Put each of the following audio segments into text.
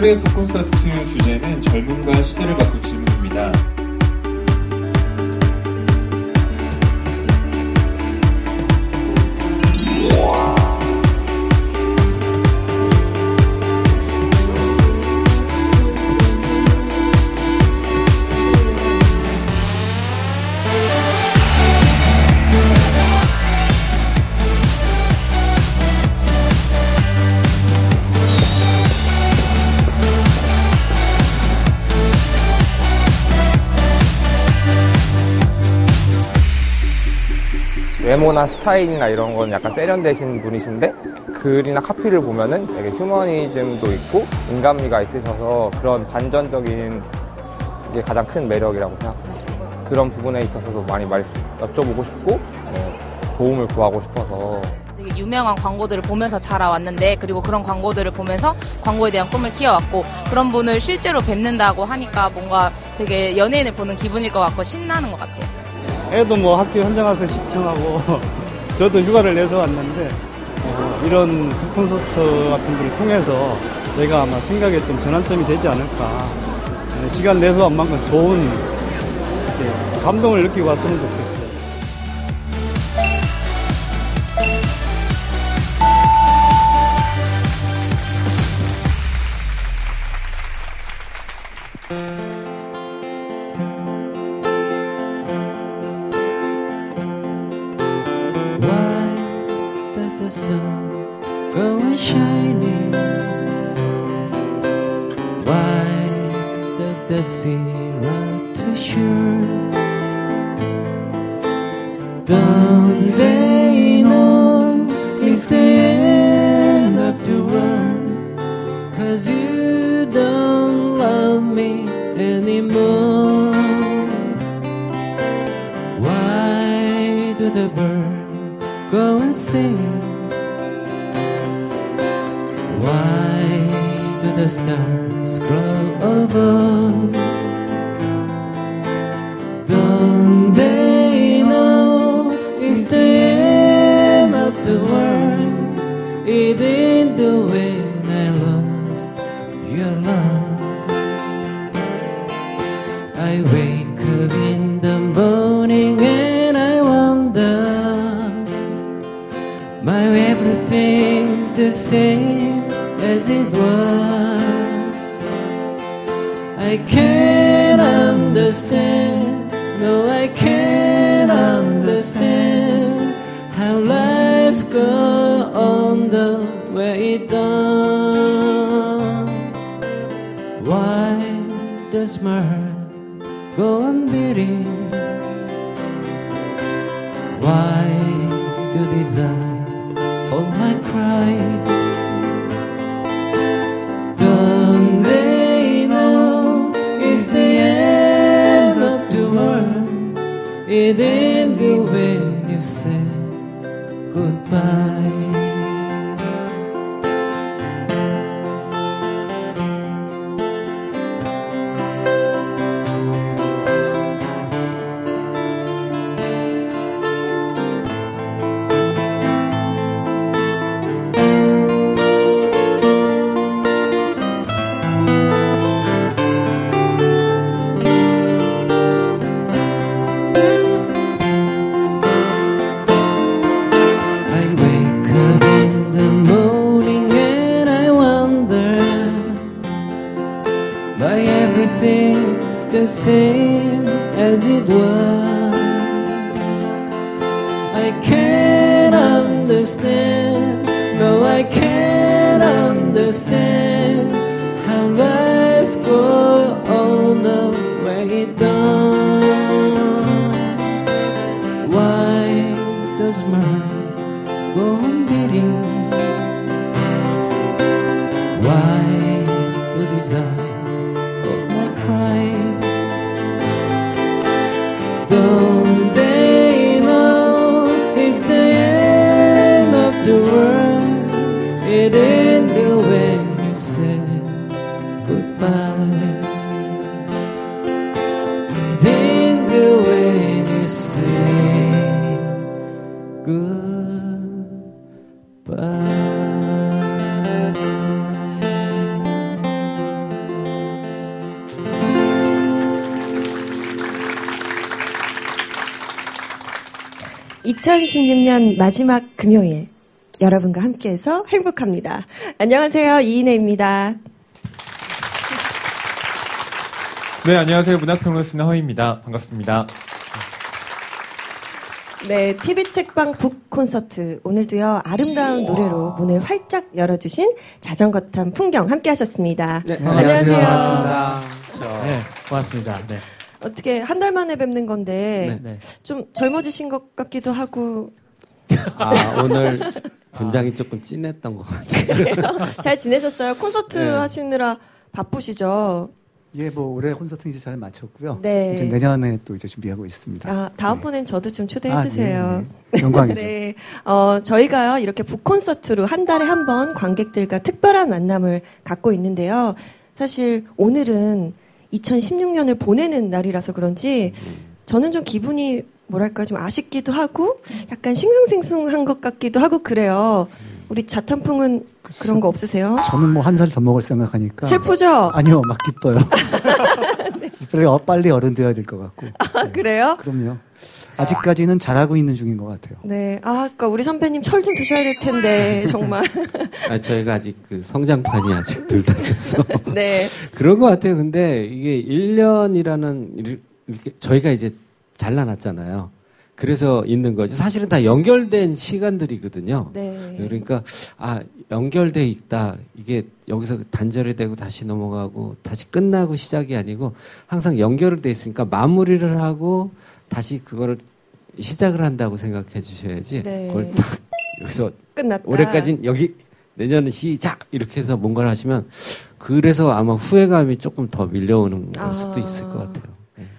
오늘의 북콘서트 주제는 젊음과 시대를 바꾼 외모나 스타일이나 이런 건 약간 세련되신 분이신데 글이나 카피를 보면은 되게 휴머니즘도 있고 인간미가 있으셔서 그런 반전적인 게 가장 큰 매력이라고 생각합니다. 그런 부분에 있어서도 많이 말 여쭤보고 싶고 어, 도움을 구하고 싶어서 되게 유명한 광고들을 보면서 자라왔는데 그리고 그런 광고들을 보면서 광고에 대한 꿈을 키워왔고 그런 분을 실제로 뵙는다고 하니까 뭔가 되게 연예인을 보는 기분일 것 같고 신나는 것 같아요. 애도 뭐 학교 현장 가서 시청하고 저도 휴가를 내서 왔는데 어, 이런 북콘서트 같은 거를 통해서 내가 아마 생각에 좀 전환점이 되지 않을까 네, 시간 내서 완만큼 좋은 이렇게 감동을 느끼고 왔으면 좋겠어요. desire. All my cry 2016년 마지막 금요일 여러분과 함께해서 행복합니다. 안녕하세요 이인혜입니다. 네, 안녕하세요. 문학평론 쓰는 허입니다. 반갑습니다. 네, TV 책방 북 콘서트 오늘도요 아름다운 노래로 문을 활짝 열어주신 자전거 탄 풍경 함께하셨습니다. 네, 안녕하세요. 반갑습니다. 네, 고맙습니다. 네. 어떻게 한 달 만에 뵙는 건데 네. 좀 젊어지신 것 같기도 하고 아, 오늘 분장이 조금 진했던 것 같아요. 잘 지내셨어요? 콘서트 네. 하시느라 바쁘시죠? 예, 뭐 올해 콘서트 이제 잘 마쳤고요. 네. 이제 내년에 또 이제 준비하고 있습니다. 아, 다음번엔 저도 좀 초대해 아, 주세요. 네, 네. 영광이죠. 네. 어, 저희가요, 이렇게 북 콘서트로 한 달에 한 번 관객들과 특별한 만남을 갖고 있는데요. 사실 오늘은 2016년을 보내는 날이라서 그런지 저는 좀 기분이 뭐랄까 좀 아쉽기도 하고 약간 싱숭생숭한 것 같기도 하고 그래요. 우리 자탄풍은 그런 거 없으세요? 저는 뭐 한 살 더 먹을 생각하니까 슬프죠? 아니요, 막 기뻐요. 빨리, 어, 빨리 어른 되어야 될 것 같고. 아, 그래요? 그럼요. 아직까지는 잘하고 있는 중인 것 같아요. 네. 아, 아까 우리 선배님 철 좀 드셔야 될 텐데, 정말. 아, 저희가 아직 그 성장판이 아직 덜 다져서. 네. 그런 것 같아요. 근데 이게 1년이라는, 이렇게 저희가 이제 잘라놨잖아요. 그래서 있는 거지. 사실은 다 연결된 시간들이거든요. 네. 그러니까 아 연결돼 있다 이게 여기서 단절이 되고 다시 넘어가고 다시 끝나고 시작이 아니고 항상 연결돼 있으니까 마무리를 하고 다시 그거를 시작을 한다고 생각해 주셔야지 네. 그걸 딱 여기서 끝났다. 올해까진 여기 내년은 시작 이렇게 해서 뭔가를 하시면 그래서 아마 후회감이 조금 더 밀려오는 걸 아. 수도 있을 것 같아요.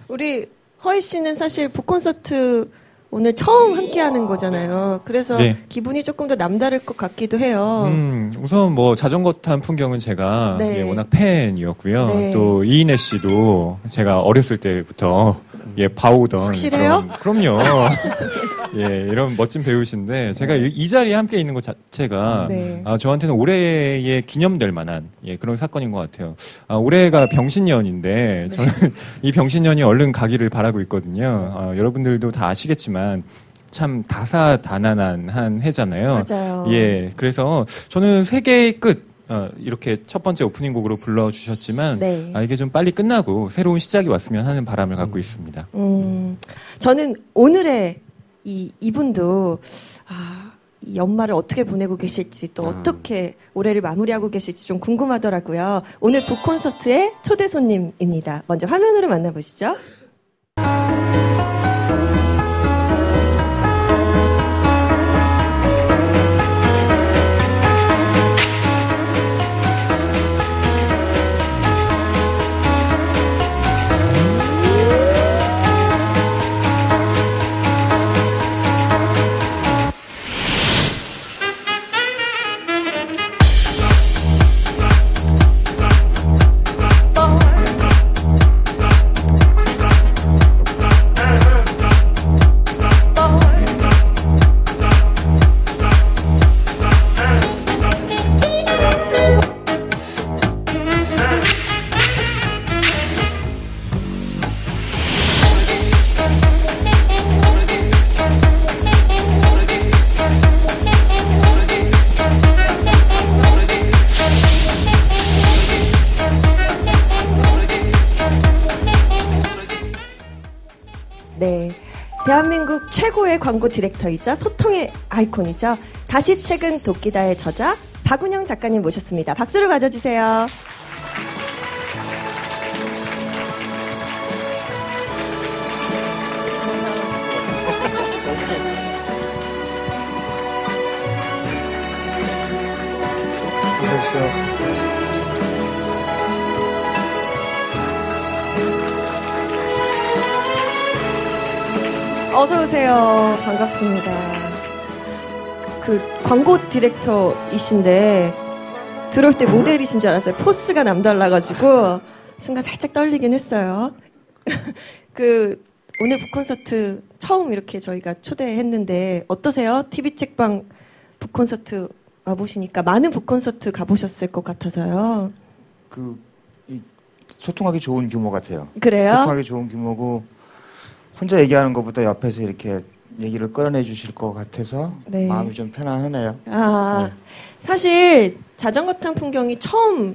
우리 허희 씨는 사실 북 콘서트 오늘 처음 함께 하는 거잖아요. 그래서 네. 기분이 조금 더 남다를 것 같기도 해요. 음, 우선 뭐 자전거 탄 풍경은 제가 네. 예, 워낙 팬이었고요. 네. 또 이인혜 씨도 제가 어렸을 때부터 예 봐오던 확실해요? 그런- 그럼요. 예, 이런 멋진 배우신데 제가 이, 이 자리에 함께 있는 것 자체가 네. 아, 저한테는 올해에 기념될 만한 예, 그런 사건인 것 같아요. 아, 올해가 병신년인데 네. 저는 이 병신년이 얼른 가기를 바라고 있거든요. 아, 여러분들도 다 아시겠지만 참 다사다난한 한 해잖아요. 맞아요. 예, 그래서 저는 세계의 끝 어, 이렇게 첫 번째 오프닝 곡으로 불러주셨지만 네. 아, 이게 좀 빨리 끝나고 새로운 시작이 왔으면 하는 바람을 갖고 있습니다. 음, 저는 오늘의 이 이분도 아, 이 연말을 어떻게 보내고 계실지 또 아. 어떻게 올해를 마무리하고 계실지 좀 궁금하더라고요. 오늘 북 콘서트의 초대 손님입니다. 먼저 화면으로 만나보시죠. 광고 디렉터이자 소통의 아이콘이죠. 다시 책은 도끼다의 저자 박운영 작가님 모셨습니다. 박수를 가져주세요. 어서 오세요. 반갑습니다. 그 광고 디렉터이신데 들어올 때 모델이신 줄 알았어요. 포스가 남달라가지고 순간 살짝 떨리긴 했어요. 그 오늘 북콘서트 처음 이렇게 저희가 초대했는데 어떠세요? TV 책방 북콘서트 와보시니까 많은 북콘서트 가보셨을 것 같아서요. 그, 이, 소통하기 좋은 규모 같아요. 그래요? 소통하기 좋은 규모고, 혼자 얘기하는 것보다 옆에서 이렇게 얘기를 끌어내 주실 것 같아서 네. 마음이 좀 편안하네요. 아, 네. 사실 자전거 탄 풍경이 처음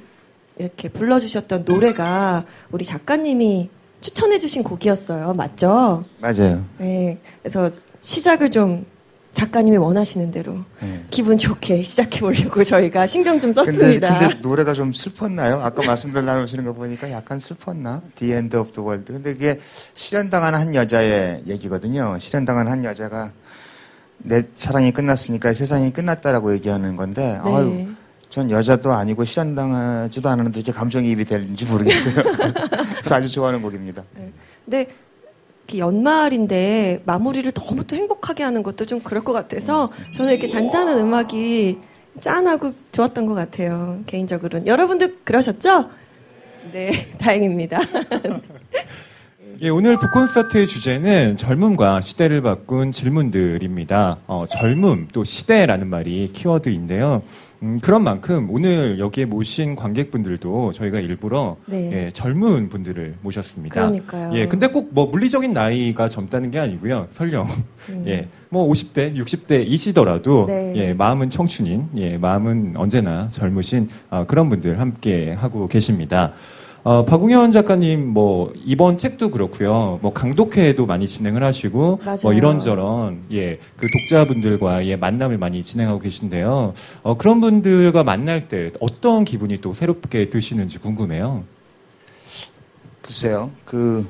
이렇게 불러주셨던 노래가 우리 작가님이 추천해 주신 곡이었어요. 맞죠? 맞아요. 네. 그래서 시작을 좀 작가님이 원하시는 대로 네. 기분 좋게 시작해 보려고 저희가 신경 좀 근데, 썼습니다. 근데 노래가 좀 슬펐나요? 아까 말씀들 나누시는 거 보니까 약간 슬펐나? The End of the World. 근데 그게 실현당한 한 여자의 얘기거든요. 실현당한 한 여자가 내 사랑이 끝났으니까 세상이 끝났다라고 얘기하는 건데, 네. 아유, 전 여자도 아니고 실현당하지도 않았는데 이렇게 감정이입이 되는지 모르겠어요. 그래서 아주 좋아하는 곡입니다. 근데 이렇게 연말인데 마무리를 너무 또 행복하게 하는 것도 좀 그럴 것 같아서 저는 이렇게 잔잔한 음악이 짠하고 좋았던 것 같아요. 개인적으로는. 여러분들 그러셨죠? 네, 다행입니다. 예, 오늘 북콘서트의 주제는 젊음과 시대를 바꾼 질문들입니다. 어, 젊음 또 시대라는 말이 키워드인데요. 음, 그런 만큼 오늘 여기에 모신 관객분들도 저희가 일부러 네. 예, 젊은 분들을 모셨습니다. 그러니까요. 예, 근데 꼭 뭐 물리적인 나이가 젊다는 게 아니고요. 설령 음. 예, 뭐 50대, 60대이시더라도 네. 예, 마음은 청춘인, 예, 마음은 언제나 젊으신 어, 그런 분들 함께 하고 계십니다. 어, 박웅현 작가님 뭐 이번 책도 그렇고요. 뭐 강독회도 많이 진행을 하시고 맞아요. 뭐 이런저런 예, 그 독자분들과의 만남을 많이 진행하고 계신데요. 어, 그런 분들과 만날 때 어떤 기분이 또 새롭게 드시는지 궁금해요. 글쎄요. 그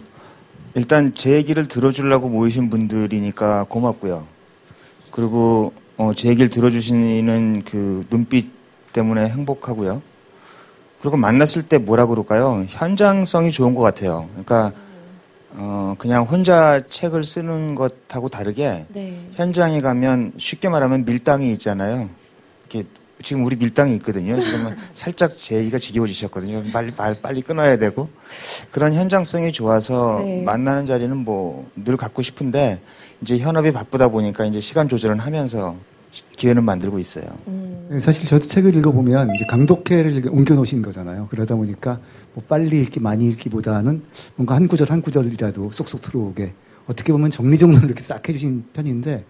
일단 제 얘기를 들어주려고 모이신 분들이니까 고맙고요. 그리고 어, 제 얘기를 들어주시는 그 눈빛 때문에 행복하고요. 그리고 만났을 때 뭐라 그럴까요? 현장성이 좋은 것 같아요. 그러니까 어, 그냥 혼자 책을 쓰는 것하고 다르게 네. 현장에 가면 쉽게 말하면 밀당이 있잖아요. 이렇게 지금 우리 밀당이 있거든요. 지금 살짝 제 얘기가 지겨워지셨거든요. 빨리 빨리, 빨리 끊어야 되고 그런 현장성이 좋아서 네. 만나는 자리는 뭐 늘 갖고 싶은데 이제 현업이 바쁘다 보니까 이제 시간 조절은 하면서 기회는 만들고 있어요. 음. 네, 사실 저도 책을 읽어보면 이제 강독회를 옮겨 놓으신 거잖아요. 그러다 보니까 뭐 빨리 읽기 많이 읽기보다는 뭔가 한 구절 한 구절이라도 쏙쏙 들어오게 어떻게 보면 정리정돈을 이렇게 싹 해주신 편인데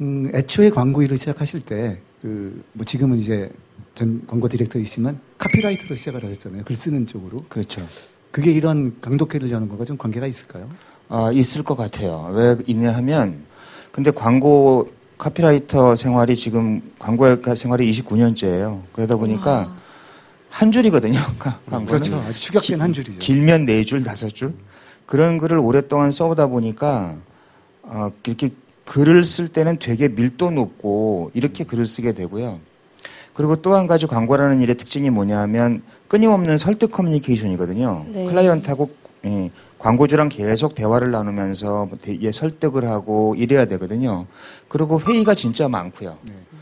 음, 애초에 광고 일을 시작하실 때 그 뭐 지금은 이제 전 광고 디렉터이시지만 카피라이터로 시작을 하셨잖아요. 글 쓰는 쪽으로. 그렇죠. 그게 이런 강독회를 여는 거가 좀 관계가 있을까요? 아, 있을 것 같아요. 왜 있냐 하면, 근데 광고 카피라이터 생활이 지금 광고 생활이 29년째예요. 그러다 보니까 한 줄이거든요. 가- 광고는. 그렇죠. 아주 축약된 한 줄이죠. 길면 네 줄, 다섯 줄. 그런 글을 오랫동안 써오다 보니까, 어, 이렇게 글을 쓸 때는 되게 밀도 높고, 이렇게 글을 쓰게 되고요. 그리고 또 한 가지 광고라는 일의 특징이 뭐냐 하면, 끊임없는 설득 커뮤니케이션이거든요. 네. 클라이언트하고, 예, 광고주랑 계속 대화를 나누면서 대- 예, 설득을 하고 이래야 되거든요. 그리고 회의가 진짜 많고요.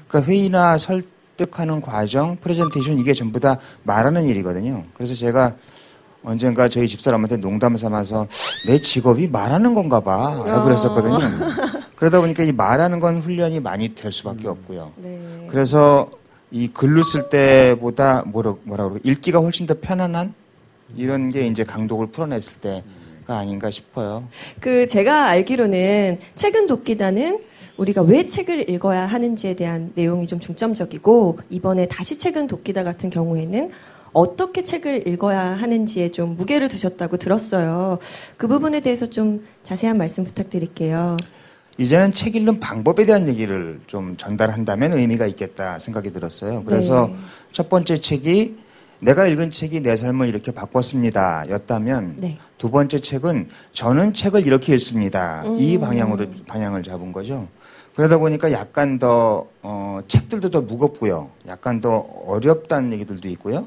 그러니까 회의나 설득하는 과정, 프레젠테이션 이게 전부 다 말하는 일이거든요. 그래서 제가 언젠가 저희 집사람한테 농담 삼아서 내 직업이 말하는 건가 봐. 라고 그랬었거든요. 그러다 보니까 이 말하는 건 훈련이 많이 될 수밖에 없고요. 네. 그래서 이 글로 쓸 때보다 뭐라, 뭐라 그러고 읽기가 훨씬 더 편안한 이런 게 이제 강독을 풀어냈을 때가 아닌가 싶어요. 그 제가 알기로는 책은 돕기다는 우리가 왜 책을 읽어야 하는지에 대한 내용이 좀 중점적이고 이번에 다시 책은 돕기다 같은 경우에는 어떻게 책을 읽어야 하는지에 좀 무게를 두셨다고 들었어요. 그 부분에 대해서 좀 자세한 말씀 부탁드릴게요. 이제는 책 읽는 방법에 대한 얘기를 좀 전달한다면 의미가 있겠다 생각이 들었어요. 그래서 네. 첫 번째 책이 내가 읽은 책이 내 삶을 이렇게 바꿨습니다. 였다면 네. 두 번째 책은 저는 책을 이렇게 읽습니다. 이 음. 방향으로 방향을 잡은 거죠. 그러다 보니까 약간 더 어, 책들도 더 무겁고요. 약간 더 어렵다는 얘기들도 있고요.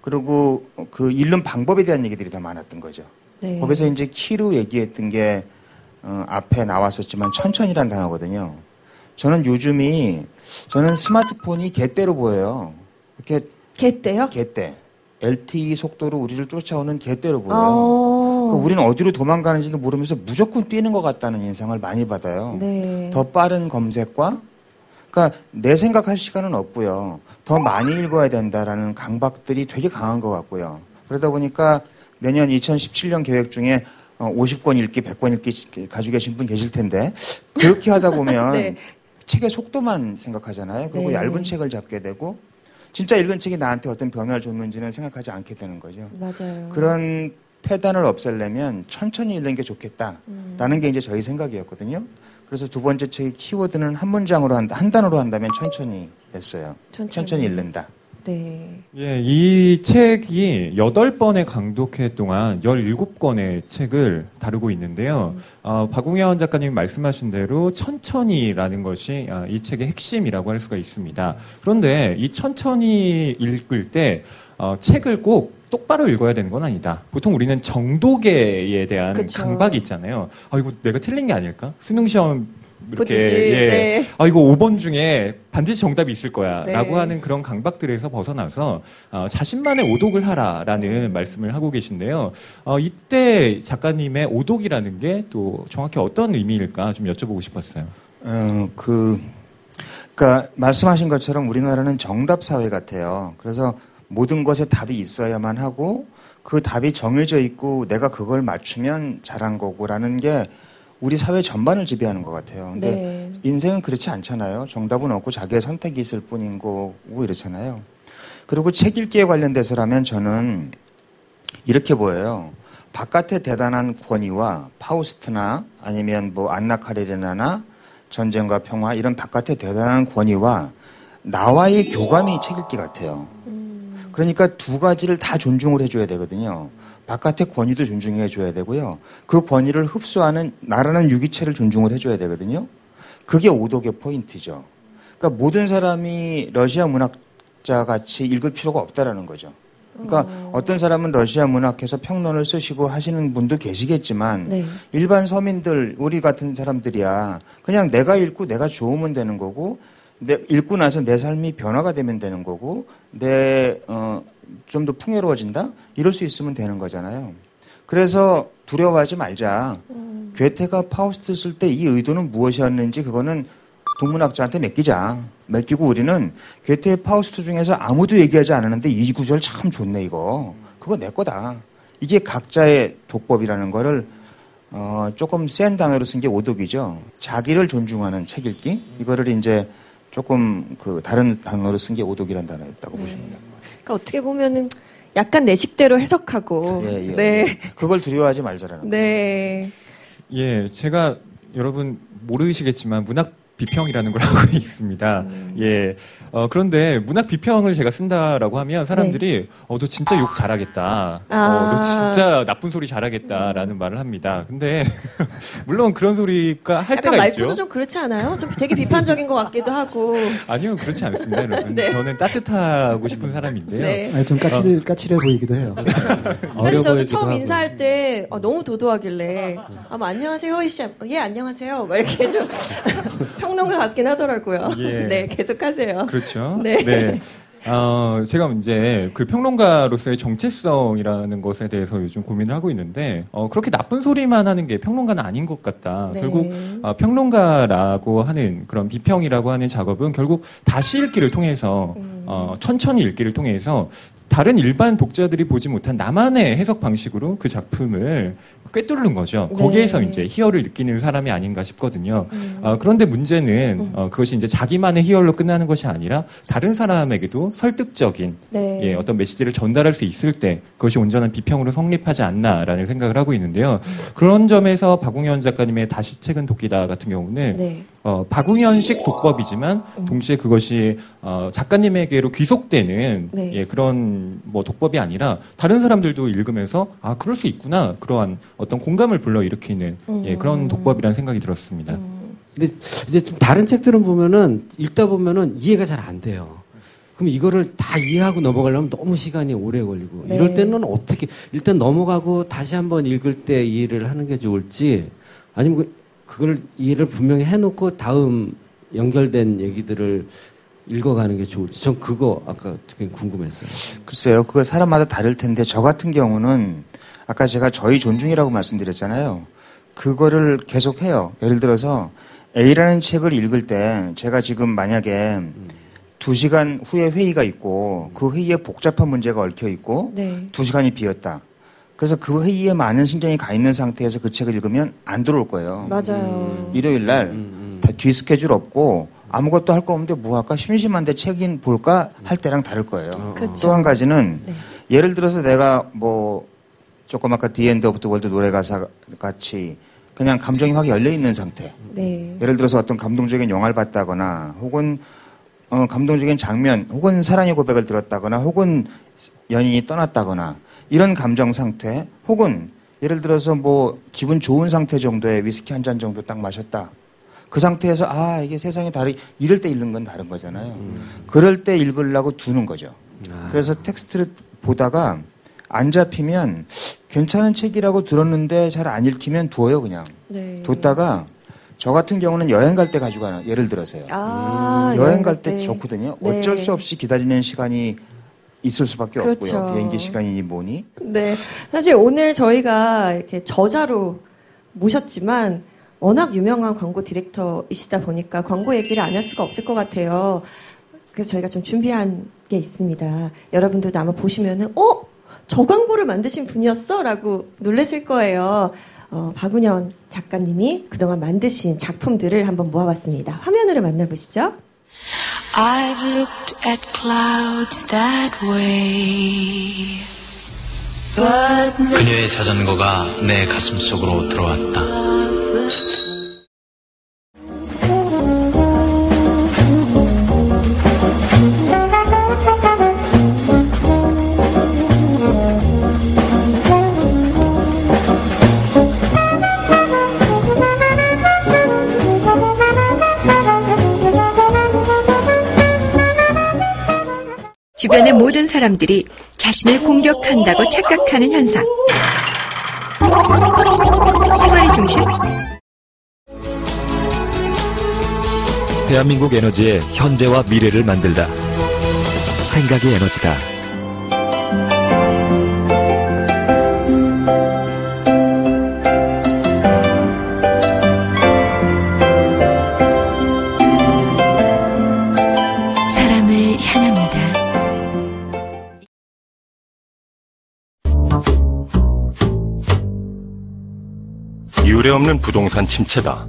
그리고 그 읽는 방법에 대한 얘기들이 더 많았던 거죠. 네. 거기서 이제 키로 얘기했던 게 어, 앞에 나왔었지만 천천히란 단어거든요. 저는 요즘이 저는 스마트폰이 개떼로 보여요. 이렇게 개때요? 개떼. LTE 속도로 우리를 쫓아오는 개떼로 보여요. 어. 그러니까 우리는 어디로 도망가는지도 모르면서 무조건 뛰는 것 같다는 인상을 많이 받아요. 네. 더 빠른 검색과 그러니까 내 생각할 시간은 없고요. 더 많이 읽어야 된다라는 강박들이 되게 강한 것 같고요. 그러다 보니까 내년 2017년 계획 중에 어, 50권 읽기, 100권 읽기 가지고 계신 분 계실 텐데 그렇게 하다 보면 네. 책의 속도만 생각하잖아요. 그리고 네. 얇은 책을 잡게 되고 진짜 읽은 책이 나한테 어떤 변화를 줬는지는 생각하지 않게 되는 거죠. 맞아요. 그런 폐단을 없애려면 천천히 읽는 게 좋겠다라는 음. 게 이제 저희 생각이었거든요. 그래서 두 번째 책의 키워드는 한 문장으로 한다, 한 단어로 한다면 천천히 했어요. 천천히. 천천히 읽는다. 네. 예, 이 책이 8번의 강독회 동안 17권의 책을 다루고 있는데요. 어, 박웅현 작가님이 말씀하신 대로 천천히라는 것이 아, 이 책의 핵심이라고 할 수가 있습니다. 그런데 이 천천히 읽을 때 어, 책을 꼭 똑바로 읽어야 되는 건 아니다. 보통 우리는 정독에 대한 그쵸. 강박이 있잖아요. 아, 이거 내가 틀린 게 아닐까? 수능 시험 이렇게 보듯이, 예. 네. 아 이거 5번 중에 반드시 정답이 있을 거야라고 네. 하는 그런 강박들에서 벗어나서 어, 자신만의 오독을 하라라는 말씀을 하고 계신데요. 어, 이때 작가님의 오독이라는 게 또 정확히 어떤 의미일까 좀 여쭤보고 싶었어요. 어, 그, 그니까, 말씀하신 것처럼 우리나라는 정답 사회 같아요. 그래서 모든 것에 답이 있어야만 하고, 그 답이 정해져 있고, 내가 그걸 맞추면 잘한 거고라는 게 우리 사회 전반을 지배하는 것 같아요. 근데 네. 인생은 그렇지 않잖아요. 정답은 없고 자기의 선택이 있을 뿐인 거고 이렇잖아요. 그리고 책 읽기에 관련돼서라면 저는 이렇게 보여요. 바깥의 대단한 권위와 파우스트나 아니면 뭐 안나 카레리나나 전쟁과 평화 이런 바깥의 대단한 권위와 나와의 교감이 책 읽기 같아요. 그러니까 두 가지를 다 존중을 해줘야 되거든요. 바깥의 권위도 존중해 줘야 되고요. 그 권위를 흡수하는 나라는 유기체를 존중을 해줘야 되거든요. 그게 오독의 포인트죠. 그러니까 모든 사람이 러시아 문학자 같이 읽을 필요가 없다라는 거죠. 그러니까 어떤 사람은 러시아 문학에서 평론을 쓰시고 하시는 분도 계시겠지만 네. 일반 서민들 우리 같은 사람들이야 그냥 내가 읽고 내가 좋으면 되는 거고 내 읽고 나서 내 삶이 변화가 되면 되는 거고 내 어 좀 더 풍요로워진다 이럴 수 있으면 되는 거잖아요. 그래서 두려워하지 말자. 괴테가 파우스트 쓸 때 이 의도는 무엇이었는지 그거는 독문학자한테 맡기자. 맡기고 우리는 괴테의 파우스트 중에서 아무도 얘기하지 않았는데 이 구절 참 좋네 이거. 그거 내 거다. 이게 각자의 독법이라는 거를 어, 조금 센 단어로 쓴 게 오독이죠. 자기를 존중하는 책 읽기. 이거를 이제 조금 그 다른 단어로 쓴 게 오독이라는 단어였다고 보시면 됩니다. 그러니까 어떻게 보면은 약간 내 식대로 해석하고. 예, 예. 네. 그걸 두려워하지 말자라는 네. 예, 제가 여러분 모르시겠지만 문학 비평이라는 걸 하고 있습니다. 예. 어, 그런데 문학 비평을 제가 쓴다라고 하면 사람들이 어, 너 진짜 욕 잘하겠다. 어, 아. 너 진짜 나쁜 소리 잘하겠다라는 말을 합니다. 근데 물론 그런 소리가 할 약간 때가 말투도 있죠. 좀 그렇지 않아요? 좀 되게 비판적인 것 같기도 하고. 아니요, 그렇지 않습니다, 여러분. 네. 저는 따뜻하고 싶은 사람인데요. 네. 아니, 좀 까칠, 까칠해 보이기도 해요. 어려 사실 저도 처음 하고. 인사할 때 어, 너무 도도하길래 아, 뭐, 안녕하세요 허이 씨, 어, 예 안녕하세요, 막 이렇게 좀 평론가 같긴 하더라고요. 예. 네, 계속하세요. 그렇죠. 네. 어, 제가 이제 그 평론가로서의 정체성이라는 것에 대해서 요즘 고민을 하고 있는데, 어, 그렇게 나쁜 소리만 하는 게 평론가는 아닌 것 같다. 네. 결국, 어, 평론가라고 하는 그런 비평이라고 하는 작업은 결국 다시 읽기를 통해서, 음. 어, 천천히 읽기를 통해서 다른 일반 독자들이 보지 못한 나만의 해석 방식으로 그 작품을 꿰뚫는 거죠. 네. 거기에서 이제 희열을 느끼는 사람이 아닌가 싶거든요. 음. 어, 그런데 문제는 어, 그것이 이제 자기만의 희열로 끝나는 것이 아니라 다른 사람에게도 설득적인 네. 예, 어떤 메시지를 전달할 수 있을 때 그것이 온전한 비평으로 성립하지 않나라는 생각을 하고 있는데요. 그런 점에서 박웅현 작가님의 다시 책은 도끼다 같은 경우는 네. 어, 박웅현식 독법이지만 동시에 그것이 어, 작가님에게로 귀속되는 네. 예, 그런 뭐 독법이 아니라 다른 사람들도 읽으면서 아 그럴 수 있구나 그러한 어떤 공감을 불러일으키는 예, 음. 그런 독법이라는 생각이 들었습니다. 근데 이제 좀 다른 책들은 보면은 읽다 보면은 이해가 잘 안 돼요. 그럼 이거를 다 이해하고 넘어가려면 너무 시간이 오래 걸리고 네. 이럴 때는 어떻게 일단 넘어가고 다시 한번 읽을 때 이해를 하는 게 좋을지 아니면 그, 그걸 이해를 분명히 해놓고 다음 연결된 얘기들을 읽어가는 게 좋을지 전 그거 아까 되게 궁금했어요. 글쎄요, 그거 사람마다 다를 텐데 저 같은 경우는 아까 제가 저희 존중이라고 말씀드렸잖아요. 그거를 계속 해요. 예를 들어서 A라는 책을 읽을 때 제가 지금 만약에 두 시간 후에 회의가 있고 그 회의에 복잡한 문제가 얽혀 있고 네. 두 시간이 비었다. 그래서 그 회의에 많은 신경이 가 있는 상태에서 그 책을 읽으면 안 들어올 거예요. 맞아요. 일요일 날 음, 다뒤 스케줄 없고 아무것도 할 거 없는데 뭐 할까 심심한데 책인 볼까 할 때랑 다를 거예요. 그렇죠. 또한 가지는 네. 예를 들어서 내가 뭐 조금 아까 The End of the World 노래 가사 같이 그냥 감정이 확 열려 있는 상태. 네. 예를 들어서 어떤 감동적인 영화를 봤다거나 혹은 어, 감동적인 장면 혹은 사랑의 고백을 들었다거나 혹은 연인이 떠났다거나 이런 감정 상태 혹은 예를 들어서 뭐 기분 좋은 상태 정도의 위스키 한 잔 정도 딱 마셨다. 그 상태에서 아 이게 세상이 다르 이럴 때 읽는 건 다른 거잖아요. 그럴 때 읽으려고 두는 거죠. 그래서 텍스트를 보다가 안 잡히면 괜찮은 책이라고 들었는데 잘 안 읽히면 두어요 그냥. 네. 뒀다가 저 같은 경우는 여행 갈 때 가지고 가는 예를 들어서요. 아, 여행 갈때 네. 좋거든요. 네. 어쩔 수 없이 기다리는 시간이 있을 수밖에 그렇죠. 없고요. 비행기 시간이니 뭐니. 네. 사실 오늘 저희가 이렇게 저자로 모셨지만 워낙 유명한 광고 디렉터이시다 보니까 광고 얘기를 안 할 수가 없을 것 같아요. 그래서 저희가 좀 준비한 게 있습니다. 여러분들도 아마 보시면은, 어? 저 광고를 만드신 분이었어? 라고 놀라실 거예요. 어, 박운현 작가님이 그동안 만드신 작품들을 한번 모아봤습니다. 화면으로 만나보시죠. I've looked at clouds that way. 그녀의 자전거가 내 가슴 속으로 들어왔다. 주변의 모든 사람들이 자신을 공격한다고 착각하는 현상. 생활의 중심, 대한민국 에너지의 현재와 미래를 만들다. 생각이 에너지다. 유례 없는 부동산 침체다.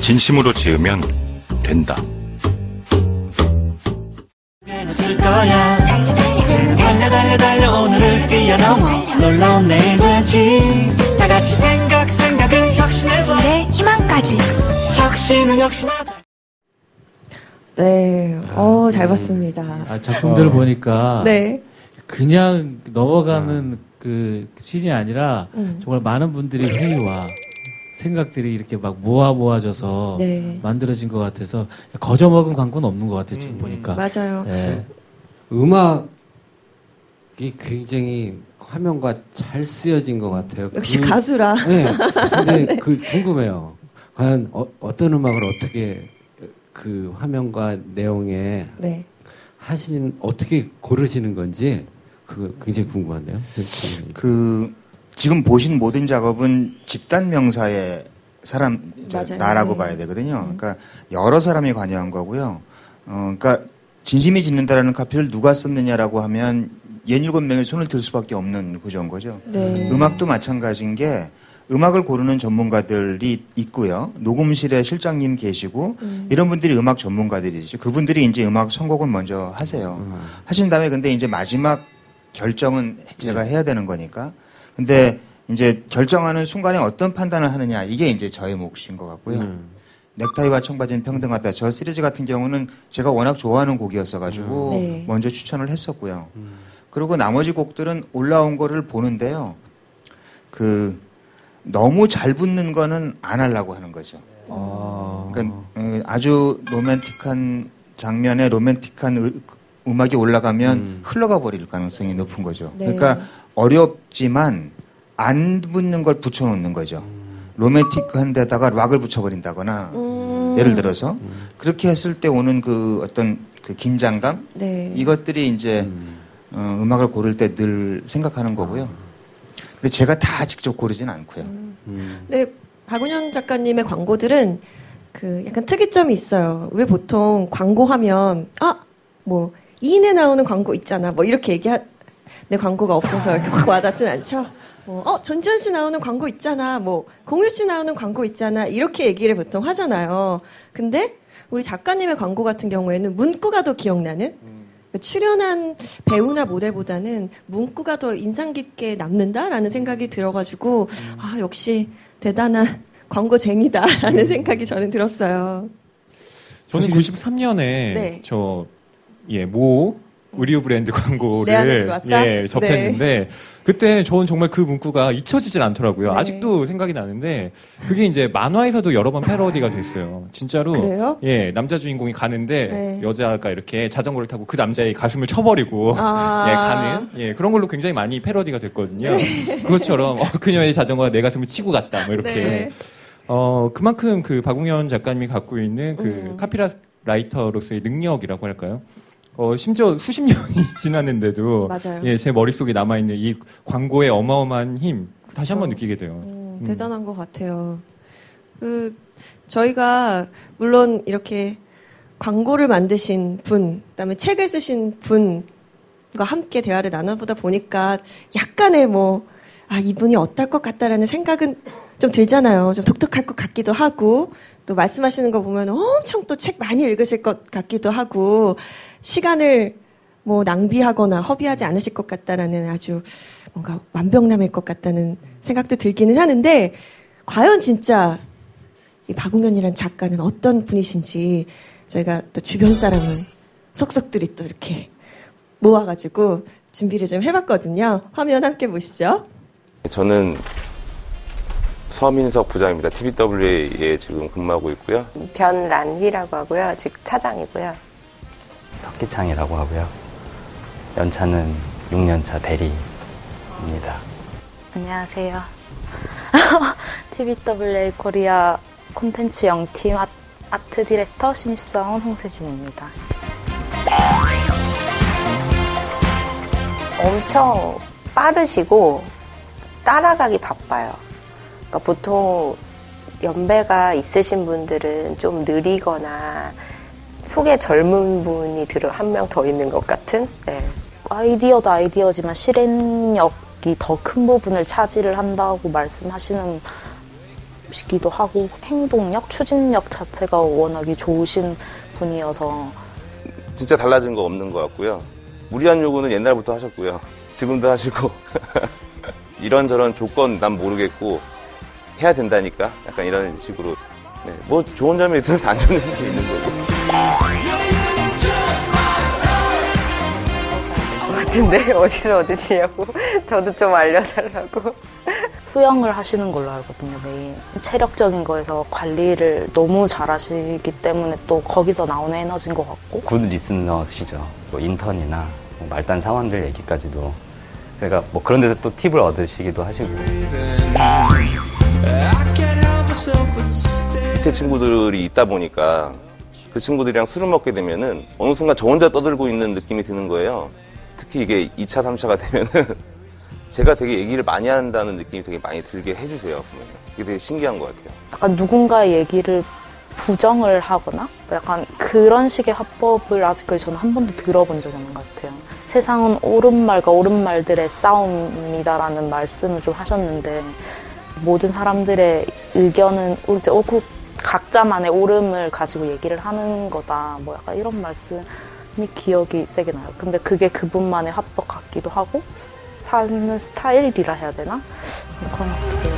진심으로 지으면 된다. 네. 어, 잘 봤습니다. 아, 작품들을 어. 보니까 네. 그냥 넘어가는 그 시즌이 아니라 음. 정말 많은 분들이 회의와 생각들이 이렇게 막 모아 모아져서 네. 만들어진 것 같아서 거저 먹은 광고는 없는 것 같아요 지금 보니까 맞아요. 네. 음악이 굉장히 화면과 잘 쓰여진 것 같아요. 역시 가수라. 네. 근데 그 궁금해요. 과연 어, 어떤 음악을 어떻게 그 화면과 내용에 네. 하신 어떻게 고르시는 건지 그거 굉장히 궁금한데요. 그 지금 보신 모든 작업은 집단 명사의 사람. 나라고 네. 봐야 되거든요. 그러니까 여러 사람이 관여한 거고요. 어, 그러니까 진심이 짓는다라는 카피를 누가 썼느냐라고 하면 예닐곱 명의 손을 들 수밖에 없는 구조인 거죠. 네. 음악도 마찬가지인 게 음악을 고르는 전문가들이 있고요. 녹음실에 실장님 계시고 음. 이런 분들이 음악 전문가들이죠. 그분들이 이제 음악 선곡을 먼저 하세요. 하신 다음에 근데 이제 마지막 결정은 제가 해야 되는 거니까. 근데 이제 결정하는 순간에 어떤 판단을 하느냐 이게 이제 저의 몫인 것 같고요. 넥타이와 청바지는 평등하다. 저 시리즈 같은 경우는 제가 워낙 좋아하는 곡이었어가지고 네. 먼저 추천을 했었고요. 그리고 나머지 곡들은 올라온 거를 보는데요. 그 너무 잘 붙는 거는 안 하려고 하는 거죠. 그러니까 어, 아주 로맨틱한 장면에 로맨틱한 으- 음악이 올라가면 흘러가 버릴 가능성이 높은 거죠. 네. 그러니까 어렵지만 안 붙는 걸 붙여놓는 거죠. 로맨틱한 데다가 락을 붙여버린다거나 음. 예를 들어서 그렇게 했을 때 오는 그 어떤 그 긴장감 네. 이것들이 이제 어, 음악을 고를 때 늘 생각하는 거고요. 근데 제가 다 직접 고르진 않고요. 네, 박은현 작가님의 광고들은 그 약간 특이점이 있어요. 왜 보통 광고하면 아, 뭐 이인에 나오는 광고 있잖아. 뭐 이렇게 얘기하 내 광고가 없어서 이렇게 확 와닿진 않죠. 뭐, 어, 전지현 씨 나오는 광고 있잖아. 뭐, 공유 씨 나오는 광고 있잖아. 이렇게 얘기를 보통 하잖아요. 근데 우리 작가님의 광고 같은 경우에는 문구가 더 기억나는? 출연한 배우나 모델보다는 문구가 더 인상 깊게 남는다라는 생각이 들어가지고, 아, 역시 대단한 광고쟁이다라는 생각이 저는 들었어요. 저는 93년에 네. 저, 예, 모 의류 브랜드 광고를 들어왔다? 예, 접했는데 그때 저는 정말 그 문구가 잊혀지질 않더라고요. 네. 아직도 생각이 나는데 그게 이제 만화에서도 여러 번 패러디가 됐어요. 진짜로 그래요? 예, 남자 주인공이 가는데 네. 여자가 이렇게 자전거를 타고 그 남자의 가슴을 쳐버리고 아. 예, 가는 예, 그런 걸로 굉장히 많이 패러디가 됐거든요. 네. 그것처럼 어, 그녀의 자전거가 내 가슴을 치고 갔다 뭐 이렇게 네. 어, 그만큼 그 박웅현 작가님이 갖고 있는 그 음. 카피라이터로서의 능력이라고 할까요? 어, 심지어 수십 년이 지났는데도 맞아요. 예, 제 머릿속에 남아 있는 이 광고의 어마어마한 힘 다시 한번 느끼게 돼요. 음, 음. 대단한 것 같아요. 그 저희가 물론 이렇게 광고를 만드신 분, 그다음에 책을 쓰신 분과 함께 대화를 나눠보다 보니까 약간의 뭐 아, 이분이 어떨 것 같다라는 생각은 좀 들잖아요. 좀 독특할 것 같기도 하고, 또 말씀하시는 거 보면 엄청 또 책 많이 읽으실 것 같기도 하고, 시간을 뭐 낭비하거나 허비하지 않으실 것 같다라는 아주 뭔가 완벽남일 것 같다는 생각도 들기는 하는데, 과연 진짜 이 박웅현이란 작가는 어떤 분이신지 저희가 또 주변 사람을 속속들이 또 이렇게 모아가지고 준비를 좀 해봤거든요. 화면 함께 보시죠. 저는 서민석 부장입니다. TBW에 지금 근무하고 있고요. 변란희라고 하고요. 즉 차장이고요. 석기창이라고 하고요. 연차는 6년차 대리입니다. 안녕하세요. TBWA 코리아 콘텐츠 영팀 아- 아트 디렉터 신입사원 홍세진입니다. 엄청 빠르시고 따라가기 바빠요. 그러니까 보통 연배가 있으신 분들은 좀 느리거나 속에 젊은 분이 들어 한 명 더 있는 것 같은. 네. 아이디어도 아이디어지만 실행력이 더 큰 부분을 차지를 한다고 말씀하시는 시기도 하고 행동력, 추진력 자체가 워낙에 좋으신 분이어서 진짜 달라진 거 없는 것 같고요. 무리한 요구는 옛날부터 하셨고요. 지금도 하시고 이런저런 조건 난 모르겠고 해야 된다니까 약간 이런 식으로 네, 뭐 좋은 점이 있으면 단점이 있는 거고. 같은데 어디서 얻으시냐고 저도 좀 알려달라고. 수영을 하시는 걸로 알거든요, 매일. 체력적인 거에서 관리를 너무 잘 하시기 때문에 또 거기서 나오는 에너지인 것 같고. good listener시죠. 뭐 인턴이나 뭐 말단 사원들 얘기까지도. 그러니까 뭐 그런 데서 또 팁을 얻으시기도 하시고. 밑에 친구들이 있다 보니까 그 친구들이랑 술을 먹게 되면은 어느 순간 저 혼자 떠들고 있는 느낌이 드는 거예요. 특히 이게 2차, 3차가 되면은 제가 되게 얘기를 많이 한다는 느낌이 되게 많이 들게 해주세요. 보면. 이게 되게 신기한 것 같아요. 약간 누군가의 얘기를 부정을 하거나 약간 그런 식의 화법을 아직까지 저는 한 번도 들어본 적이 없는 것 같아요. 세상은 옳은 말과 옳은 말들의 싸움이다라는 말씀을 좀 하셨는데 모든 사람들의 의견은 옳고 각자만의 옳음을 가지고 얘기를 하는 거다. 뭐 약간 이런 말씀이 기억이 세게 나요. 근데 그게 그분만의 화법 같기도 하고 사는 스타일이라 해야 되나? 뭐 그런 것 같기도 해요.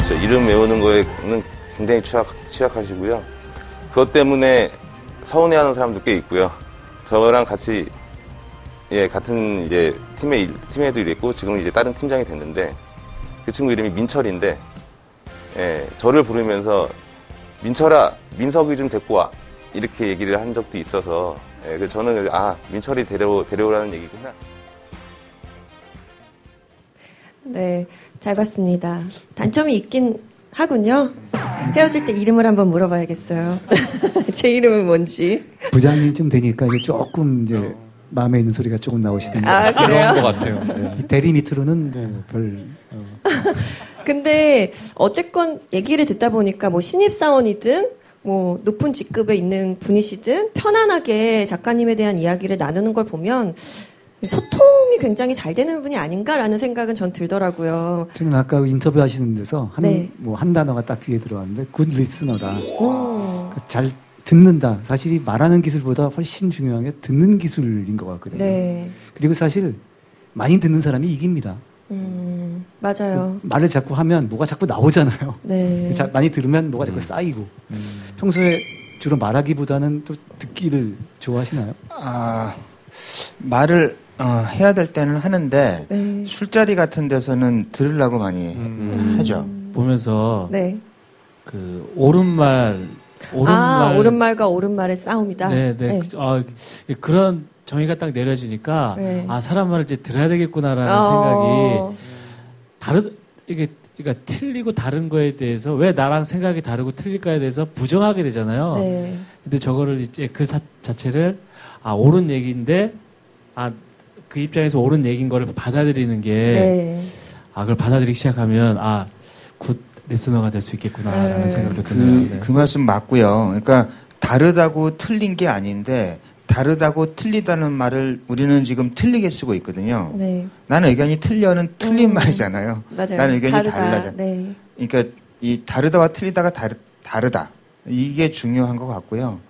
진짜 이름 외우는 거에는 굉장히 취약, 취약하시고요. 그것 때문에 서운해하는 사람도 꽤 있고요. 저랑 같이 예 같은 이제 팀에 일- 팀에도 일했고 지금 이제 다른 팀장이 됐는데 그 친구 이름이 민철인데 예 저를 부르면서 민철아 민석이 좀 데리고 와 이렇게 얘기를 한 적도 있어서 예, 그래서 저는 아 민철이 데려 데려오라는 얘기구나. 네, 잘 봤습니다. 단점이 있긴 하군요. 헤어질 때 이름을 한번 물어봐야겠어요. 제 이름은 뭔지. 부장님쯤 되니까 이제 조금 이제 마음에 있는 소리가 조금 나오시던데. 아? 그런 것 같아요. 네. 이 대리 밑으로는 뭐별 근데 어쨌건 얘기를 듣다 보니까 뭐 신입 사원이든 뭐 높은 직급에 있는 분이시든 편안하게 작가님에 대한 이야기를 나누는 걸 보면 소통이 굉장히 잘 되는 분이 아닌가라는 생각은 전 들더라고요. 저는 아까 인터뷰 하시는 데서 한, 네. 뭐 한 단어가 딱 귀에 들어왔는데, good listener다. 음. 그잘 듣는다. 사실 이 말하는 기술보다 훨씬 중요한 게 듣는 기술인 것 같거든요. 네. 그리고 사실 많이 듣는 사람이 이깁니다. 음, 맞아요. 말을 자꾸 하면 뭐가 자꾸 나오잖아요. 네. 자- 많이 들으면 뭐가 자꾸 쌓이고. 평소에 주로 말하기보다는 또 듣기를 좋아하시나요? 아, 말을 어, 해야 될 때는 하는데 네. 술자리 같은 데서는 들으려고 많이 하죠. 보면서 네. 그 옳은 말 아, 옳은말과 옳은말의 싸움이다. 네, 네. 그- 아, 그런 정의가 딱 내려지니까 네. 아 사람 말을 이제 들어야 되겠구나라는 어. 생각이 다르 이게 그러니까 틀리고 다른 거에 대해서 왜 나랑 생각이 다르고 틀릴까에 대해서 부정하게 되잖아요. 네. 근데 저거를 이제 그 사- 자체를 아 옳은 얘기인데 아 그 입장에서 옳은 얘기인 거를 받아들이는 게 네. 아, 그걸 받아들이기 시작하면, 아, good listener가 될 수 있겠구나라는 네. 생각도 드네요. 그, 그 말씀 맞고요. 그러니까 다르다고 틀린 게 아닌데 다르다고 틀리다는 말을 우리는 지금 틀리게 쓰고 있거든요. 네. 나는 의견이 틀려는 틀린 말이잖아요. 맞아요. 나는 의견이 다르다. 달라져. 네. 그러니까 이 다르다와 틀리다가 다르, 다르다. 이게 중요한 것 같고요.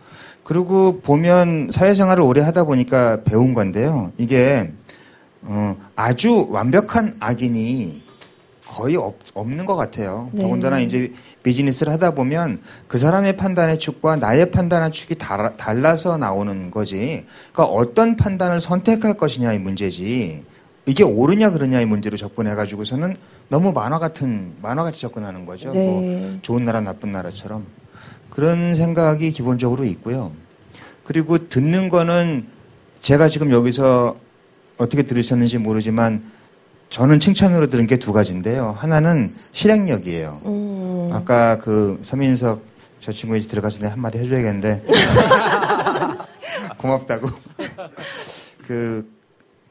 그리고 보면 사회생활을 오래 하다 보니까 배운 건데요. 이게 어, 아주 완벽한 악인이 거의 없, 없는 것 같아요. 네. 더군다나 이제 비즈니스를 하다 보면 그 사람의 판단의 축과 나의 판단의 축이 달아, 달라서 나오는 거지. 그러니까 어떤 판단을 선택할 것이냐의 문제지. 이게 옳으냐 그러냐의 문제로 접근해 가지고서는 너무 만화 같은 만화 같이 접근하는 거죠. 네. 뭐 좋은 나라 나쁜 나라처럼 그런 생각이 기본적으로 있고요. 그리고 듣는 거는 제가 지금 여기서 어떻게 들으셨는지 모르지만 저는 칭찬으로 들은 게 두 가지인데요. 하나는 실행력이에요. 음. 아까 그 서민석 저 친구 이제 들어가서 내가 한마디 해줘야겠는데 고맙다고 그,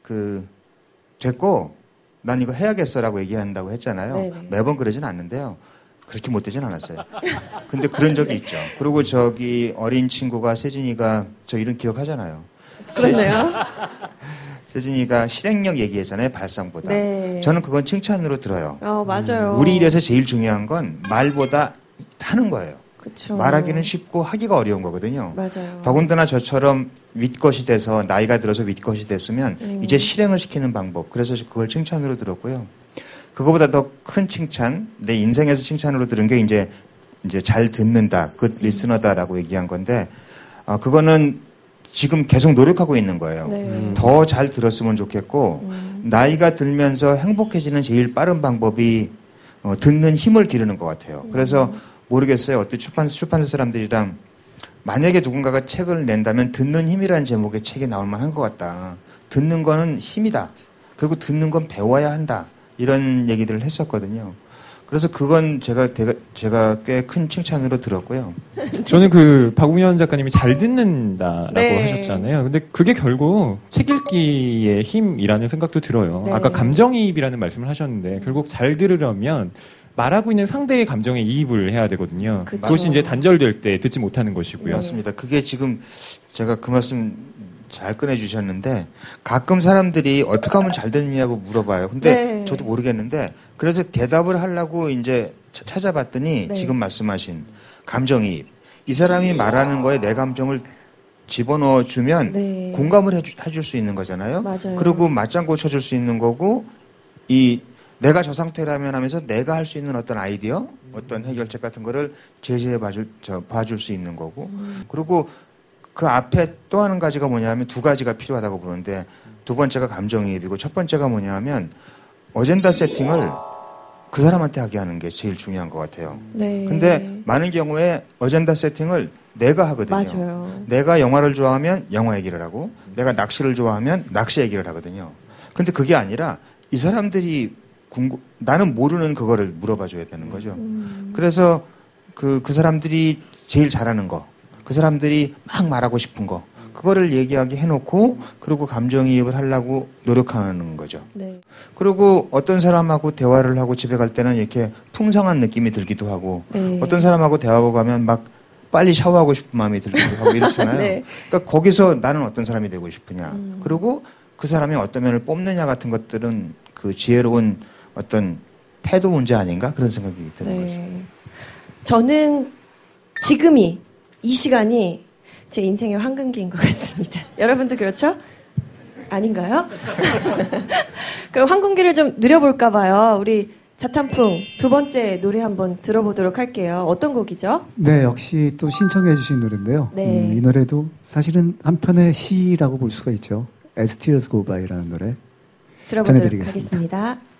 그, 됐고, 난 이거 해야겠어라고 얘기한다고 했잖아요. 네네. 매번 그러진 않는데요. 그렇게 못되진 않았어요. 근데 그런 적이 있죠. 그리고 저기 어린 친구가 세진이가 저 이름 기억하잖아요. 그렇네요. 세진이가 실행력 얘기했잖아요. 발상보다. 네. 저는 그건 칭찬으로 들어요. 어, 맞아요. 우리 일에서 제일 중요한 건 말보다 하는 거예요. 그쵸. 말하기는 쉽고 하기가 어려운 거거든요. 맞아요. 더군다나 저처럼 윗것이 돼서 나이가 들어서 윗것이 됐으면 음. 이제 실행을 시키는 방법. 그래서 그걸 칭찬으로 들었고요. 그거보다 더 큰 칭찬, 내 인생에서 칭찬으로 들은 게 이제 이제 잘 듣는다, good listener다라고 얘기한 건데, 아 그거는 지금 계속 노력하고 있는 거예요. 네. 음. 더잘 들었으면 좋겠고 나이가 들면서 행복해지는 제일 빠른 방법이 어, 듣는 힘을 기르는 것 같아요. 그래서 모르겠어요. 어떤 출판 출판사 사람들이랑 만약에 누군가가 책을 낸다면 듣는 힘이라는 제목의 책이 나올 만한 것 같다. 듣는 거는 힘이다. 그리고 듣는 건 배워야 한다. 이런 얘기들을 했었거든요. 그래서 그건 제가 제가 꽤 큰 칭찬으로 들었고요. 저는 그 박웅현 작가님이 잘 듣는다라고 네. 하셨잖아요. 근데 그게 결국 책 읽기의 힘이라는 생각도 들어요. 네. 아까 감정이입이라는 말씀을 하셨는데 결국 잘 들으려면 말하고 있는 상대의 감정에 이입을 해야 되거든요. 그쵸. 그것이 이제 단절될 때 듣지 못하는 것이고요. 맞습니다. 그게 지금 제가 그 말씀 잘 꺼내 주셨는데 가끔 사람들이 어떻게 하면 잘 듣느냐고 물어봐요. 근데 네. 저도 모르겠는데 그래서 대답을 하려고 이제 차- 찾아봤더니 네. 지금 말씀하신 감정이입. 이 사람이 말하는 거에 내 감정을 집어넣어 주면 네. 공감을 해주, 해줄 수 있는 거잖아요. 맞아요. 그리고 맞장구 쳐줄 수 있는 거고 이 내가 저 상태라면 하면서 내가 할 수 있는 어떤 아이디어, 어떤 해결책 같은 거를 제시해 봐줄, 저, 봐줄 수 있는 거고. 그리고 그 앞에 또 하는 가지가 뭐냐면 두 가지가 필요하다고 보는데 두 번째가 감정이입이고 첫 번째가 뭐냐면 어젠다 세팅을 그 사람한테 하게 하는 게 제일 중요한 것 같아요. 네. 근데 많은 경우에 어젠다 세팅을 내가 하거든요. 맞아요. 내가 영화를 좋아하면 영화 얘기를 하고 내가 낚시를 좋아하면 낚시 얘기를 하거든요. 근데 그게 아니라 이 사람들이 궁금, 나는 모르는 그거를 물어봐 줘야 되는 거죠. 그래서 그, 그 사람들이 제일 잘하는 거, 그 사람들이 막 말하고 싶은 거, 그거를 얘기하게 해놓고, 그리고 감정이입을 하려고 노력하는 거죠. 네. 그리고 어떤 사람하고 대화를 하고 집에 갈 때는 이렇게 풍성한 느낌이 들기도 하고, 네. 어떤 사람하고 대화하고 가면 막 빨리 샤워하고 싶은 마음이 들기도 하고 이렇잖아요. 네. 그러니까 거기서 나는 어떤 사람이 되고 싶으냐. 음. 그리고 그 사람이 어떤 면을 뽑느냐 같은 것들은 그 지혜로운 어떤 태도 문제 아닌가 그런 생각이 드는 거죠. 네. 저는 지금이 이 시간이 제 인생의 황금기인 것 같습니다. 여러분도 그렇죠? 아닌가요? 그럼 황금기를 좀 누려볼까 봐요. 우리 자탄풍 두 번째 노래 한번 들어보도록 할게요. 어떤 곡이죠? 네, 역시 또 신청해 주신 노래인데요. 네. 음, 이 노래도 사실은 한편의 시라고 볼 수가 있죠. As Tears Go By라는 노래 들어보도록 전해드리겠습니다. 하겠습니다.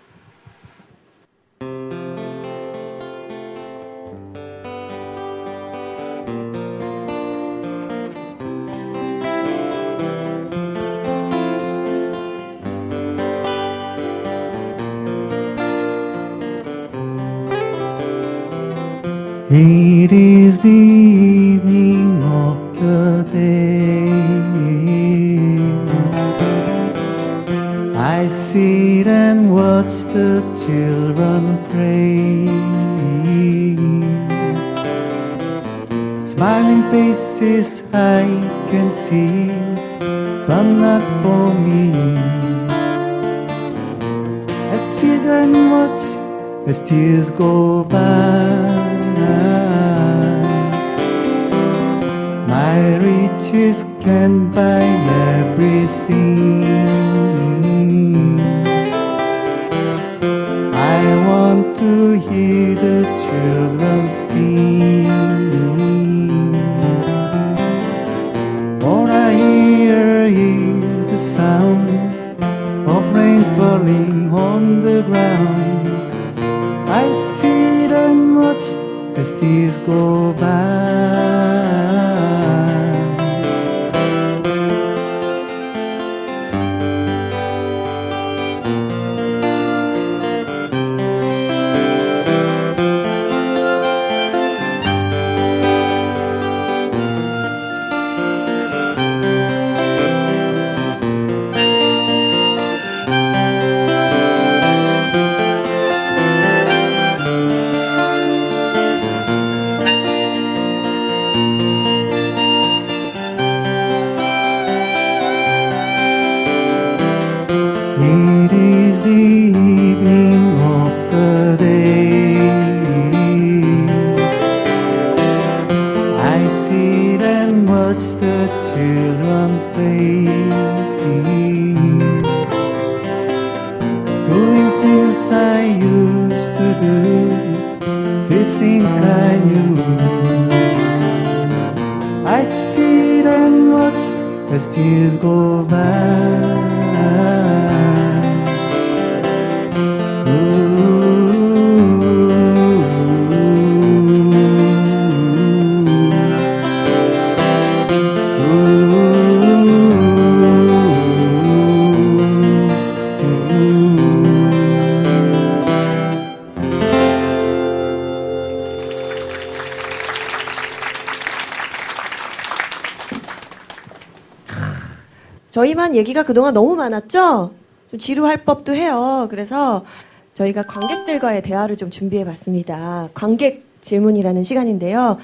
얘기가 그동안 너무 많았죠? 좀 지루할 법도 해요. 그래서 저희가 관객들과의 대화를 좀 준비해 봤습니다. 관객 질문이라는 시간인데요.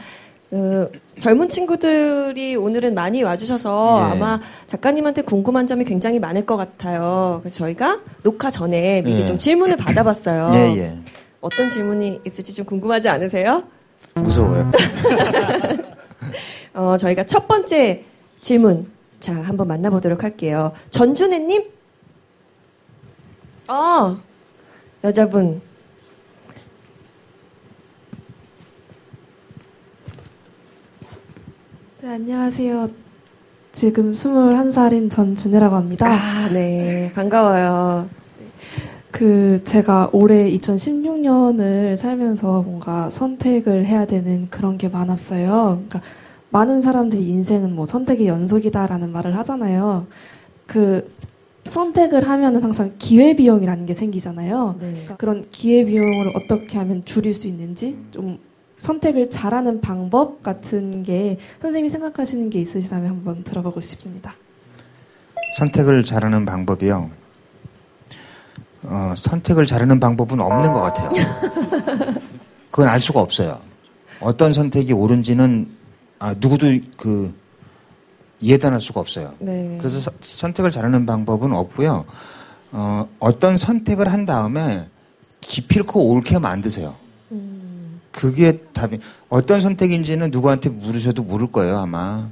어, 젊은 친구들이 오늘은 많이 와주셔서 예. 아마 작가님한테 궁금한 점이 굉장히 많을 것 같아요. 그래서 저희가 녹화 전에 미리 예. 좀 질문을 받아봤어요. 예, 예. 어떤 질문이 있을지 좀 궁금하지 않으세요? 무서워요. 어, 저희가 첫 번째 질문. 자, 한번 만나보도록 할게요. 전준혜님? 어, 여자분. 네, 안녕하세요. 지금 21살인 전준혜라고 합니다. 아, 네. 반가워요. 그, 제가 올해 2016년을 살면서 뭔가 선택을 해야 되는 그런 게 많았어요. 그러니까 많은 사람들이 인생은 뭐 선택의 연속이다라는 말을 하잖아요. 그, 선택을 하면은 항상 기회 비용이라는 게 생기잖아요. 그러니까 그런 기회 비용을 어떻게 하면 줄일 수 있는지 좀 선택을 잘하는 방법 같은 게 선생님이 생각하시는 게 있으시다면 한번 들어보고 싶습니다. 선택을 잘하는 방법이요. 어, 선택을 잘하는 방법은 없는 것 같아요. 그건 알 수가 없어요. 어떤 선택이 옳은지는 아, 누구도 그 이해단할 수가 없어요. 네. 그래서 서- 선택을 잘하는 방법은 없고요. 어, 어떤 선택을 한 다음에 기필코 옳게 만드세요. 그게 답이 어떤 선택인지는 누구한테 물으셔도 모를 거예요 아마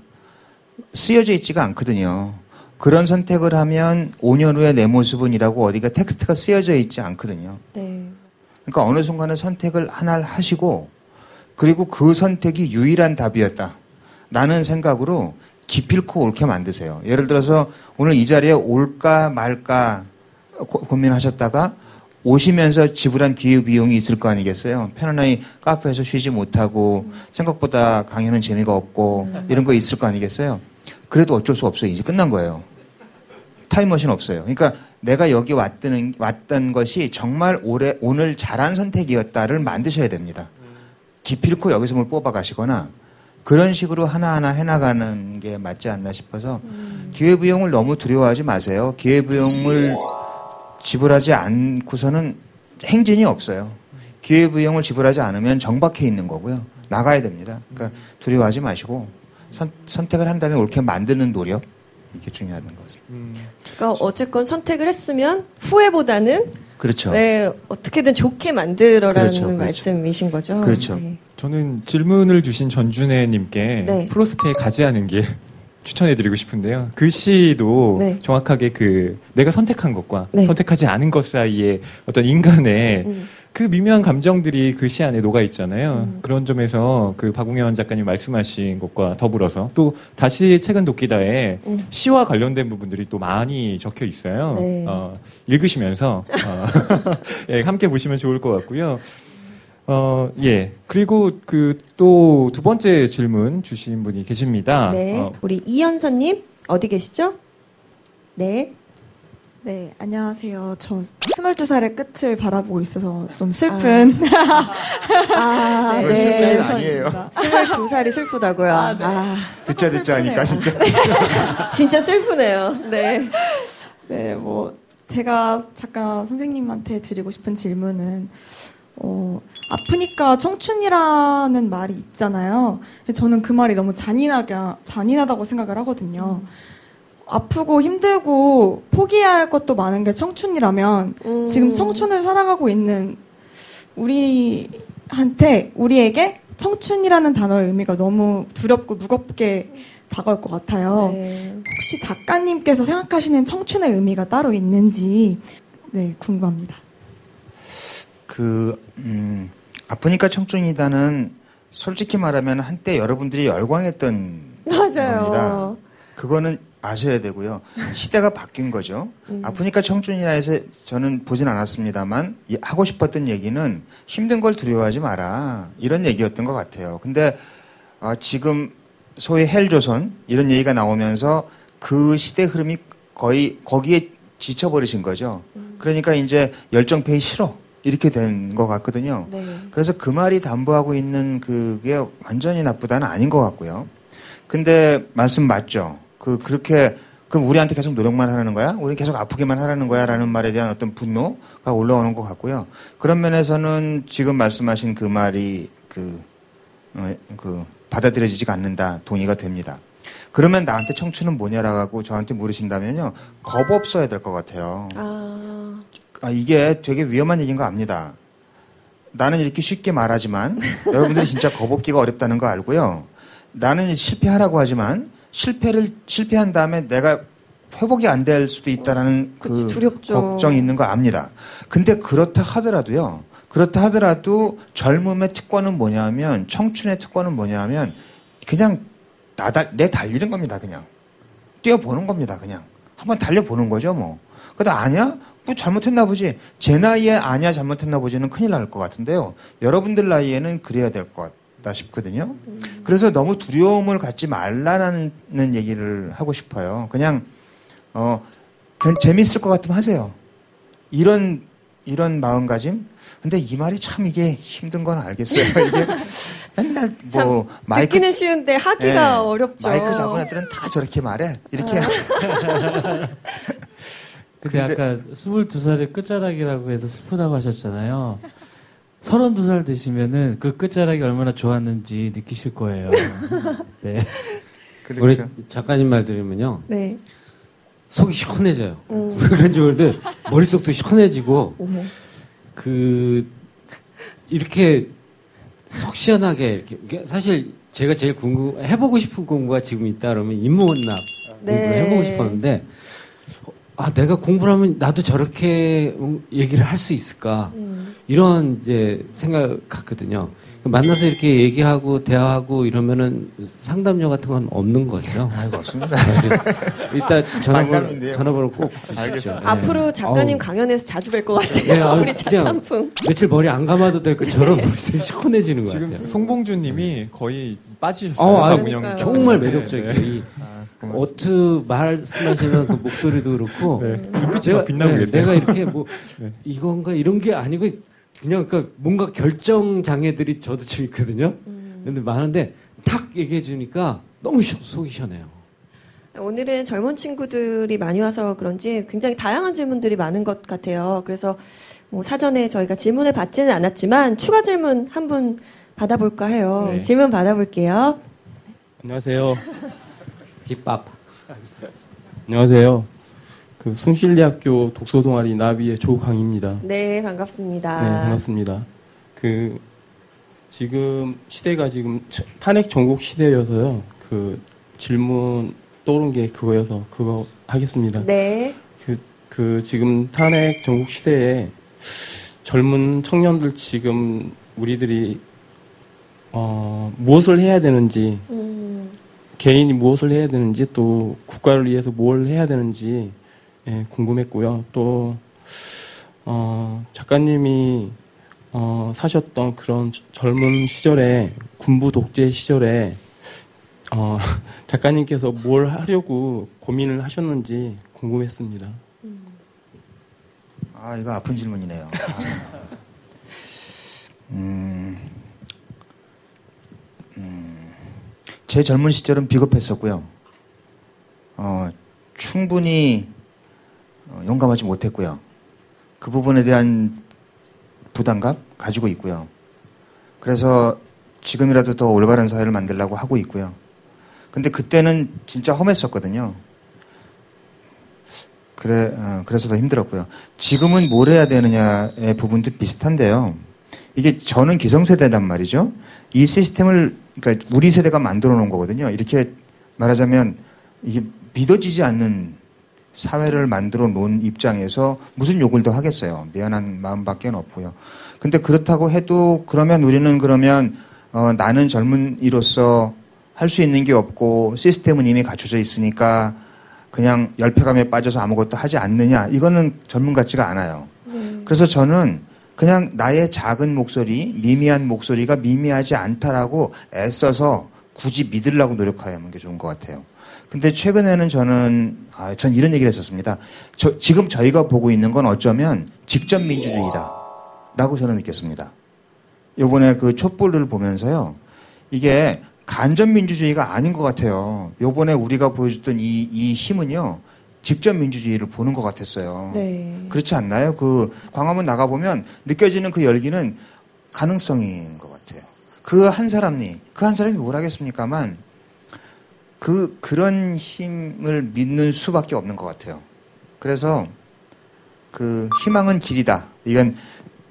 쓰여져 있지가 않거든요. 그런 선택을 하면 5년 후에 내 모습은 이라고 어디가 텍스트가 쓰여져 있지 않거든요. 네. 그러니까 어느 순간에 선택을 하나를 하시고 그리고 그 선택이 유일한 답이었다. 라는 생각으로 기필코 옳게 만드세요. 예를 들어서 오늘 이 자리에 올까 말까 고, 고민하셨다가 오시면서 지불한 기회 비용이 있을 거 아니겠어요? 편안히 카페에서 쉬지 못하고 생각보다 강연은 재미가 없고 이런 거 있을 거 아니겠어요? 그래도 어쩔 수 없어요. 이제 끝난 거예요. 타임머신 없어요. 그러니까 내가 여기 왔던, 왔던 것이 정말 올해, 오늘 잘한 선택이었다를 만드셔야 됩니다. 기필코 여기서 뭘 뽑아 가시거나 그런 식으로 하나하나 해나가는 게 맞지 않나 싶어서 기회비용을 너무 두려워하지 마세요. 기회비용을 지불하지 않고서는 행진이 없어요. 기회비용을 지불하지 않으면 정박해 있는 거고요. 나가야 됩니다. 그러니까 두려워하지 마시고 선, 선택을 한 다음에 옳게 만드는 노력 이게 중요한 것입니다. 그러니까 어쨌건 선택을 했으면 후회보다는 그렇죠. 네, 어떻게든 좋게 만들어라는 그렇죠, 그렇죠. 말씀이신 거죠. 네. 저는 질문을 주신 전준혜 님께 네. 프로스트에 가지 않은 길 추천해드리고 싶은데요. 그 시도 네. 정확하게 그 내가 선택한 것과 네. 선택하지 않은 것 사이에 어떤 인간의 음. 그 미묘한 감정들이 그시 안에 녹아 있잖아요. 그런 점에서 그 박웅현 작가님 말씀하신 것과 더불어서 또 다시 최근 도끼다에 음. 시와 관련된 부분들이 또 많이 적혀 있어요. 네. 어, 읽으시면서 어, 예, 함께 보시면 좋을 것 같고요. 어, 예. 그리고 그 또 두 번째 질문 주신 분이 계십니다. 네, 어, 우리 이현선님 어디 계시죠? 네. 네, 안녕하세요. 저 22살의 끝을 바라보고 있어서 좀 슬픈. 아, 네, 네. 슬픈 일 아니에요. 22살이 슬프다고요. 아, 네. 듣자 듣자 하니까 진짜. 진짜 슬프네요. 네. 네, 뭐, 제가 잠깐 선생님한테 드리고 싶은 질문은, 어, 아프니까 청춘이라는 말이 있잖아요. 저는 그 말이 너무 잔인하게, 잔인하다고 생각을 하거든요. 아프고 힘들고 포기해야 할 것도 많은 게 청춘이라면, 음. 지금 청춘을 살아가고 있는 우리한테, 우리에게 청춘이라는 단어의 의미가 너무 두렵고 무겁게 다가올 것 같아요. 네. 혹시 작가님께서 생각하시는 청춘의 의미가 따로 있는지 네 궁금합니다. 그, 음, 아프니까 청춘이다는 솔직히 말하면 한때 여러분들이 열광했던 맞아요. 겁니다. 그거는 아셔야 되고요. 시대가 바뀐 거죠. 음. 아프니까 청춘이라 해서 저는 보진 않았습니다만 이- 하고 싶었던 얘기는 힘든 걸 두려워하지 마라 이런 얘기였던 것 같아요. 근데 아, 지금 소위 헬조선 이런 얘기가 나오면서 그 시대 흐름이 거의 거기에 지쳐버리신 거죠. 그러니까 이제 열정페이 싫어 이렇게 된 것 같거든요. 네. 그래서 그 말이 담보하고 있는 그게 완전히 나쁘다는 아닌 것 같고요. 근데 말씀 맞죠? 그 그렇게 그럼 우리한테 계속 노력만 하라는 거야? 우리 계속 아프게만 하라는 거야 라는 말에 대한 어떤 분노가 올라오는 것 같고요. 그런 면에서는 지금 말씀하신 그 말이 그, 어, 그 받아들여지지가 않는다 동의가 됩니다. 그러면 나한테 청춘은 뭐냐라고 저한테 물으신다면요 겁 없어야 될 것 같아요. 아, 아, 이게 되게 위험한 얘기인 거 압니다. 나는 이렇게 쉽게 말하지만 여러분들이 진짜 겁 없기가 어렵다는 거 알고요. 나는 실패하라고 하지만 실패를 실패한 다음에 내가 회복이 안 될 수도 있다라는 그 그치, 두렵죠. 걱정이 있는 거 압니다. 근데 그렇다 하더라도요. 그렇다 하더라도 젊음의 특권은 뭐냐면 청춘의 특권은 뭐냐면 그냥 나달 내 달리는 겁니다. 그냥 뛰어보는 겁니다. 그냥 한번 달려보는 거죠. 뭐. 근데 아니야? 뭐 잘못했나 보지. 제 나이에 아니야 잘못했나 보지는 큰일 날 것 같은데요. 여러분들 나이에는 그래야 될 것 같다 싶거든요. 그래서 너무 두려움을 갖지 말라는 얘기를 하고 싶어요. 그냥 어 그냥 재밌을 것 같으면 하세요. 이런 이런 마음가짐. 근데 이 말이 참 이게 힘든 건 알겠어요. 이게 맨날 뭐 마이크 듣기는 쉬운데 하기가 예, 어렵죠. 마이크 잡은 애들은 다 저렇게 말해. 이렇게 어. 근데, 아까 22살의 끝자락이라고 해서 슬프다고 하셨잖아요. 서른두 살 되시면은 그 끝자락이 얼마나 좋았는지 느끼실 거예요. 네. 우리 작가님 말 들으면요. 네. 속이 시원해져요. 음. 왜 그런지 모르는데 머릿속도 시원해지고 어머. 그 이렇게 속 시원하게 이렇게 사실 제가 제일 궁금 해보고 싶은 공부가 지금 있다 그러면 인문학 네. 공부를 해보고 싶었는데 아 내가 공부를 하면 나도 저렇게 얘기를 할 수 있을까 음. 이런 이제 생각 같거든요. 만나서 이렇게 얘기하고 대화하고 이러면은 상담료 같은 건 없는 거죠. 아이고 없습니다. 일단 전화번호 만남인데요. 전화번호 꼭 주십시오. 알겠습니다. 네. 앞으로 작가님 어우. 강연에서 자주 뵐 것 같아요. 네, 아, 우리 작가품. 며칠 머리 안 감아도 될 것처럼 벌써 시원해지는 것 지금 같아요. 송봉주님이 거의 빠지셨어요. 어, 아, 박운영 정말. 매력적이에요. 네. 이 어트 말씀하시는 그 목소리도 그렇고 네, 눈빛이 막 빛나고 네, 계세요. 내가 이렇게 뭐 네. 이건가 이런 게 아니고 그냥 그러니까 뭔가 결정 장애들이 저도 좀 있거든요. 근데 많은데 탁 얘기해 주니까 너무 시- 속이 시원해요. 오늘은 젊은 친구들이 많이 와서 그런지 굉장히 다양한 질문들이 많은 것 같아요. 그래서 뭐 사전에 저희가 질문을 받지는 않았지만 추가 질문 한 분 받아볼까 해요. 네. 질문 받아볼게요. 안녕하세요. 힙합. 안녕하세요. 그 숭실대학교 독서 동아리 나비의 조강입니다. 네, 반갑습니다. 네, 반갑습니다. 그 지금 시대가 지금 처- 탄핵 전국 시대여서요. 그 질문 떠오른 게 그거여서 그거 하겠습니다. 네. 그, 그 지금 탄핵 전국 시대에 젊은 청년들 지금 우리들이 어, 무엇을 해야 되는지 음, 개인이 무엇을 해야 되는지 또 국가를 위해서 뭘 해야 되는지 예, 궁금했고요. 또 어, 작가님이 어, 사셨던 그런 젊은 시절에 군부 독재 시절에 어, 작가님께서 뭘 하려고 고민을 하셨는지 궁금했습니다. 아, 이거 아픈 질문이네요. 아. 음, 음, 제 젊은 시절은 비겁했었고요. 어, 충분히 어, 용감하지 못했고요. 그 부분에 대한 부담감 가지고 있고요. 그래서 지금이라도 더 올바른 사회를 만들려고 하고 있고요. 근데 그때는 진짜 험했었거든요. 그래, 어, 그래서 더 힘들었고요. 지금은 뭘 해야 되느냐의 부분도 비슷한데요. 이게 저는 기성세대란 말이죠. 이 시스템을, 그러니까 우리 세대가 만들어 놓은 거거든요. 이렇게 말하자면 이게 믿어지지 않는 사회를 만들어 놓은 입장에서 무슨 욕을 더 하겠어요. 미안한 마음밖에 없고요. 근데 그렇다고 해도 그러면 우리는 그러면 어, 나는 젊은이로서 할 수 있는 게 없고 시스템은 이미 갖춰져 있으니까 그냥 열패감에 빠져서 아무것도 하지 않느냐. 이거는 젊은 같지가 않아요. 그래서 저는 그냥 나의 작은 목소리, 미미한 목소리가 미미하지 않다라고 애써서 굳이 믿으려고 노력하는 게 좋은 것 같아요. 근데 최근에는 저는, 아, 전 이런 얘기를 했었습니다. 저, 지금 저희가 보고 있는 건 어쩌면 직접 민주주의다. 라고 저는 느꼈습니다. 요번에 그 촛불을 보면서요. 이게 간접 민주주의가 아닌 것 같아요. 요번에 우리가 보여줬던 이, 이 힘은요. 직접 민주주의를 보는 것 같았어요. 네. 그렇지 않나요? 그 광화문 나가 보면 느껴지는 그 열기는 가능성인 것 같아요. 그 한 사람이, 그 한 사람이 뭘 하겠습니까만 그, 그런 힘을 믿는 수밖에 없는 것 같아요. 그래서 그 희망은 길이다. 이건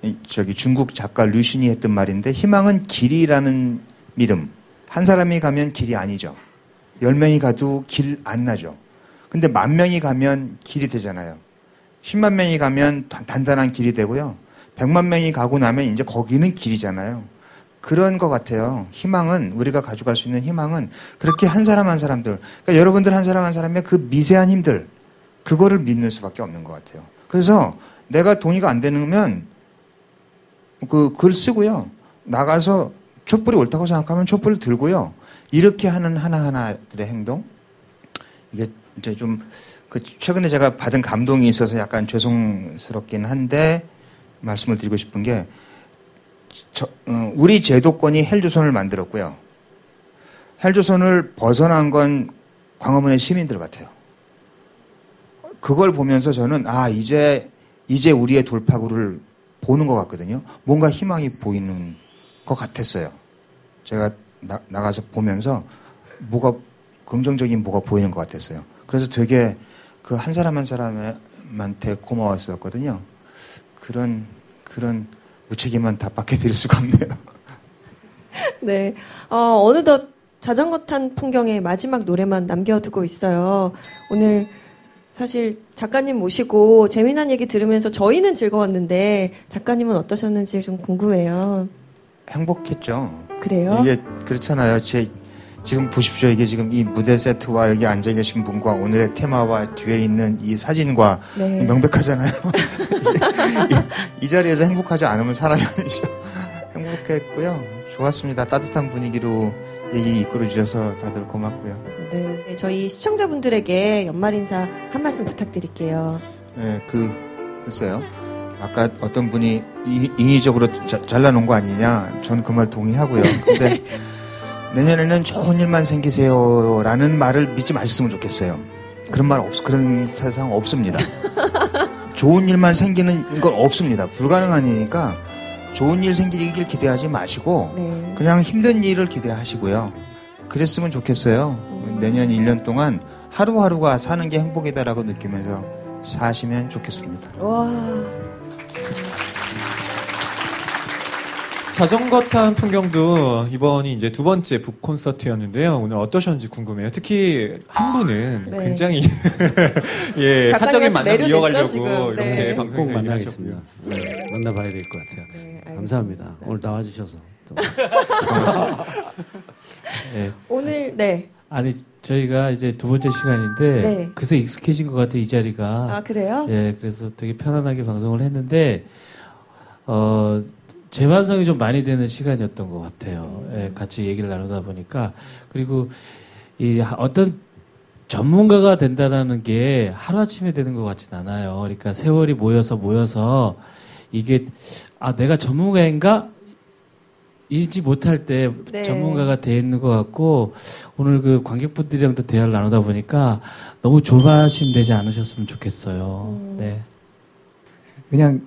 이 저기 중국 작가 류신이 했던 말인데 희망은 길이라는 믿음. 한 사람이 가면 길이 아니죠. 열 명이 가도 길 안 나죠. 근데 만 명이 가면 길이 되잖아요. 10만 명이 가면 단- 단단한 길이 되고요. 100만 명이 가고 나면 이제 거기는 길이잖아요. 그런 것 같아요. 희망은 우리가 가져갈 수 있는 희망은 그렇게 한 사람 한 사람들, 그러니까 여러분들 한 사람 한 사람의 그 미세한 힘들 그거를 믿는 수밖에 없는 것 같아요. 그래서 내가 동의가 안 되면 그 글 쓰고요. 나가서 촛불이 옳다고 생각하면 촛불을 들고요. 이렇게 하는 하나 하나들의 행동 이게 이제 좀 그 최근에 제가 받은 감동이 있어서 약간 죄송스럽긴 한데 말씀을 드리고 싶은 게 저, 어, 우리 제도권이 헬조선을 만들었고요. 헬조선을 벗어난 건 광화문의 시민들 같아요. 그걸 보면서 저는 아 이제 이제 우리의 돌파구를 보는 것 같거든요. 뭔가 희망이 보이는 것 같았어요. 제가 나, 나가서 보면서 뭐가 긍정적인 뭐가 보이는 것 같았어요. 그래서 되게 그 한 사람 한 사람한테 고마웠었거든요. 그런 그런 무책임한 답밖에 드릴 수가 없네요. 네. 어, 어느덧 자전거 탄 풍경의 마지막 노래만 남겨두고 있어요. 오늘 사실 작가님 모시고 재미난 얘기 들으면서 저희는 즐거웠는데 작가님은 어떠셨는지 좀 궁금해요. 행복했죠. 그래요? 이게 그렇잖아요. 제 지금 보십시오. 이게 지금 이 무대 세트와 여기 앉아 계신 분과 오늘의 테마와 뒤에 있는 이 사진과 네. 명백하잖아요. 이, 이 자리에서 행복하지 않으면 사람이 아니죠. 행복했고요. 좋았습니다. 따뜻한 분위기로 얘기 이끌어 주셔서 다들 고맙고요. 네. 저희 시청자분들에게 연말 인사 한 말씀 부탁드릴게요. 네, 그 글쎄요. 아까 어떤 분이 이- 인위적으로 자- 잘라놓은 거 아니냐? 전 그 말 동의하고요. 근데 내년에는 좋은 일만 생기세요 라는 말을 믿지 마셨으면 좋겠어요. 그런 말 없, 그런 세상 없습니다. 좋은 일만 생기는 건 없습니다. 불가능한 일이니까 좋은 일 생기길 기대하지 마시고 네. 그냥 힘든 일을 기대하시고요. 그랬으면 좋겠어요. 내년 1년 동안 하루하루가 사는 게 행복이다라고 느끼면서 사시면 좋겠습니다. 와. 자전거 탄 풍경도 이번이 이제 두 번째 북 콘서트였는데요. 오늘 어떠셨는지 궁금해요. 특히 한 분은 네. 굉장히 예 사적인 만남 이어가려고 지금. 이렇게 네. 얘기를 만나겠습니다. 하셨고요. 네, 만나봐야 될 것 같아요. 감사합니다. 오늘 나와주셔서. 또. 네. 오늘 네. 아니 저희가 이제 두 번째 시간인데 네. 그새 익숙해진 것 같아 이 자리가. 아, 그래요? 예, 그래서 되게 편안하게 방송을 했는데 어 재반성이 좀 많이 되는 시간이었던 것 같아요. 예, 같이 얘기를 나누다 보니까 그리고 이 하- 어떤 전문가가 된다라는 게 하루아침에 되는 것 같진 않아요. 그러니까 세월이 모여서 모여서 이게 아 내가 전문가인가 이지 못할 때 네. 전문가가 돼 있는 것 같고 오늘 그 관객분들이랑도 대화를 나누다 보니까 너무 조바심 되지 않으셨으면 좋겠어요. 네. 그냥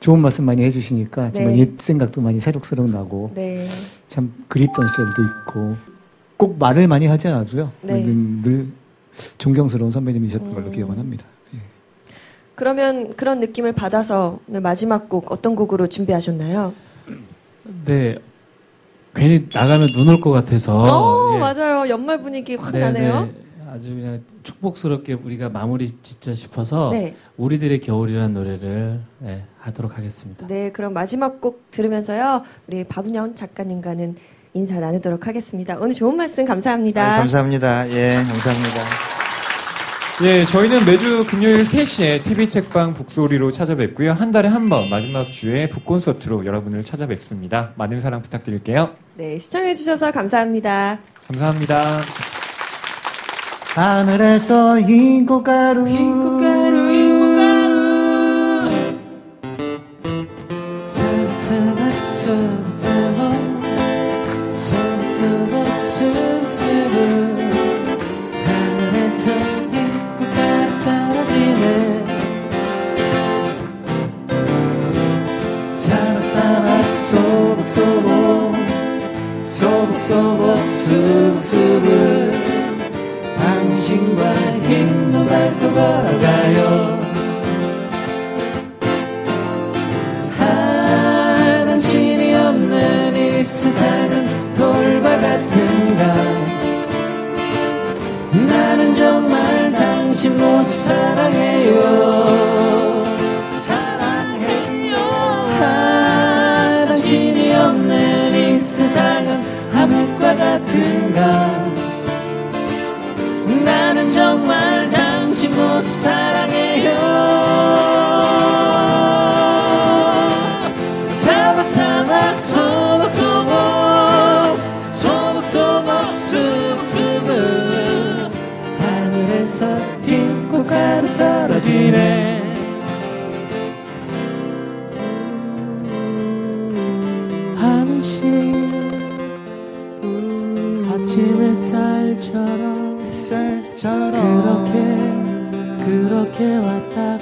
좋은 말씀 많이 해주시니까 정말 네. 옛 생각도 많이 새록새록 나고 네. 참 그립던 시절도 있고 꼭 말을 많이 하지 않아도요. 네. 늘, 늘 존경스러운 선배님이셨던 음. 걸로 기억은 합니다. 그러면 그런 느낌을 받아서 오늘 마지막 곡 어떤 곡으로 준비하셨나요? 네. 괜히 나가면 눈 올 것 같아서. 어, 예. 맞아요. 연말 분위기 확 네, 나네요. 네. 아주 그냥 축복스럽게 우리가 마무리 짓자 싶어서 네. 우리들의 겨울이라는 노래를 네, 하도록 하겠습니다. 네, 그럼 마지막 곡 들으면서요. 우리 박은영 작가님과는 인사 나누도록 하겠습니다. 오늘 좋은 말씀 감사합니다. 아, 감사합니다. 예, 감사합니다. 예, 저희는 매주 금요일 3시에 TV 책방 북소리로 찾아뵙고요. 한 달에 한 번 마지막 주에 북콘서트로 여러분을 찾아뵙습니다. 많은 사랑 부탁드릴게요. 네, 시청해주셔서 감사합니다. 감사합니다. 하늘에서 흰 꽃가루 흰 꽃가루 하늘에서 꽃가루 떨어지네 사박사박 소복소복 소복소복 수북수북 당신과 흰 노발도 걸어가요. 아, 당신이 없는 이 세상은 돌바 같은가? 나는 정말 당신 모습 사랑해요. 사랑해요. 아, 당신이 없는 이 세상은 하늘과 같은가 정말 당신 모습 사랑해요. 사박사박 소박 소박 소박 소박 수북수북 하늘에서 흰 꽃가루 떨어지네 그렇게 왔다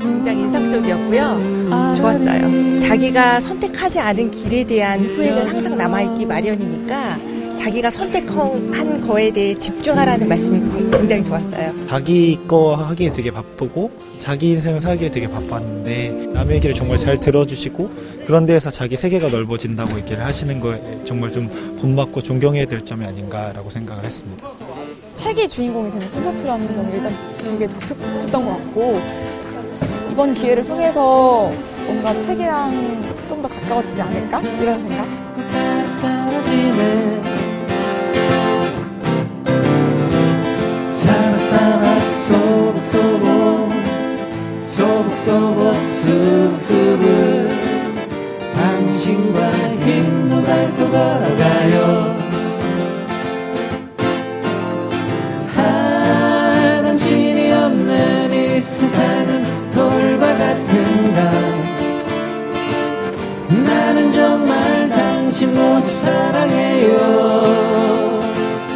굉장히 인상적이었고요. 좋았어요. 자기가 선택하지 않은 길에 대한 후회는 항상 남아있기 마련이니까 자기가 선택한 거에 대해 집중하라는 말씀이 굉장히 좋았어요. 자기 거 하기에 되게 바쁘고 자기 인생을 살기에 되게 바빴는데 남의 얘기를 정말 잘 들어주시고 그런 데에서 자기 세계가 넓어진다고 얘기를 하시는 거에 정말 좀 본받고 존경해야 될 점이 아닌가라고 생각을 했습니다. 책이 주인공이 되는 콘서트라는 점이 일단 되게 독특했던 것 같고 이번 기회를 통해서 뭔가 책이랑 좀 더 가까워지지 않을까 이런 생각. 사박사박 소복 소복 소복 소복 쑥쑥을 당신과 힘도 밟고 걸어가요 세상은 돌바 같은가? 나는 정말 당신 모습 사랑해요.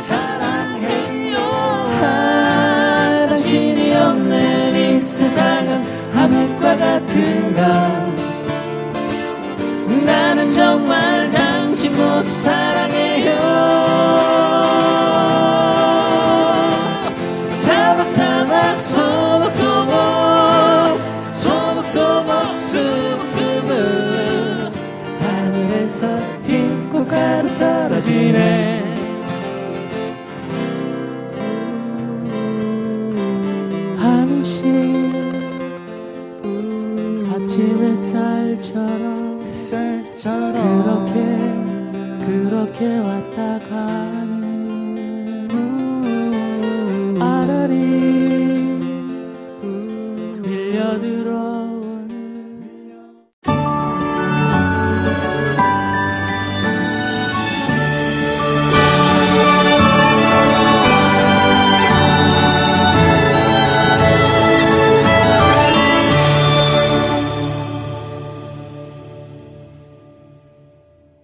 사랑해요. 아 당신이 없는 이 세상은 함흑과 같은가? 나는 정말 당신 모습 사랑해요 햇살처럼 그렇게 그렇게 왔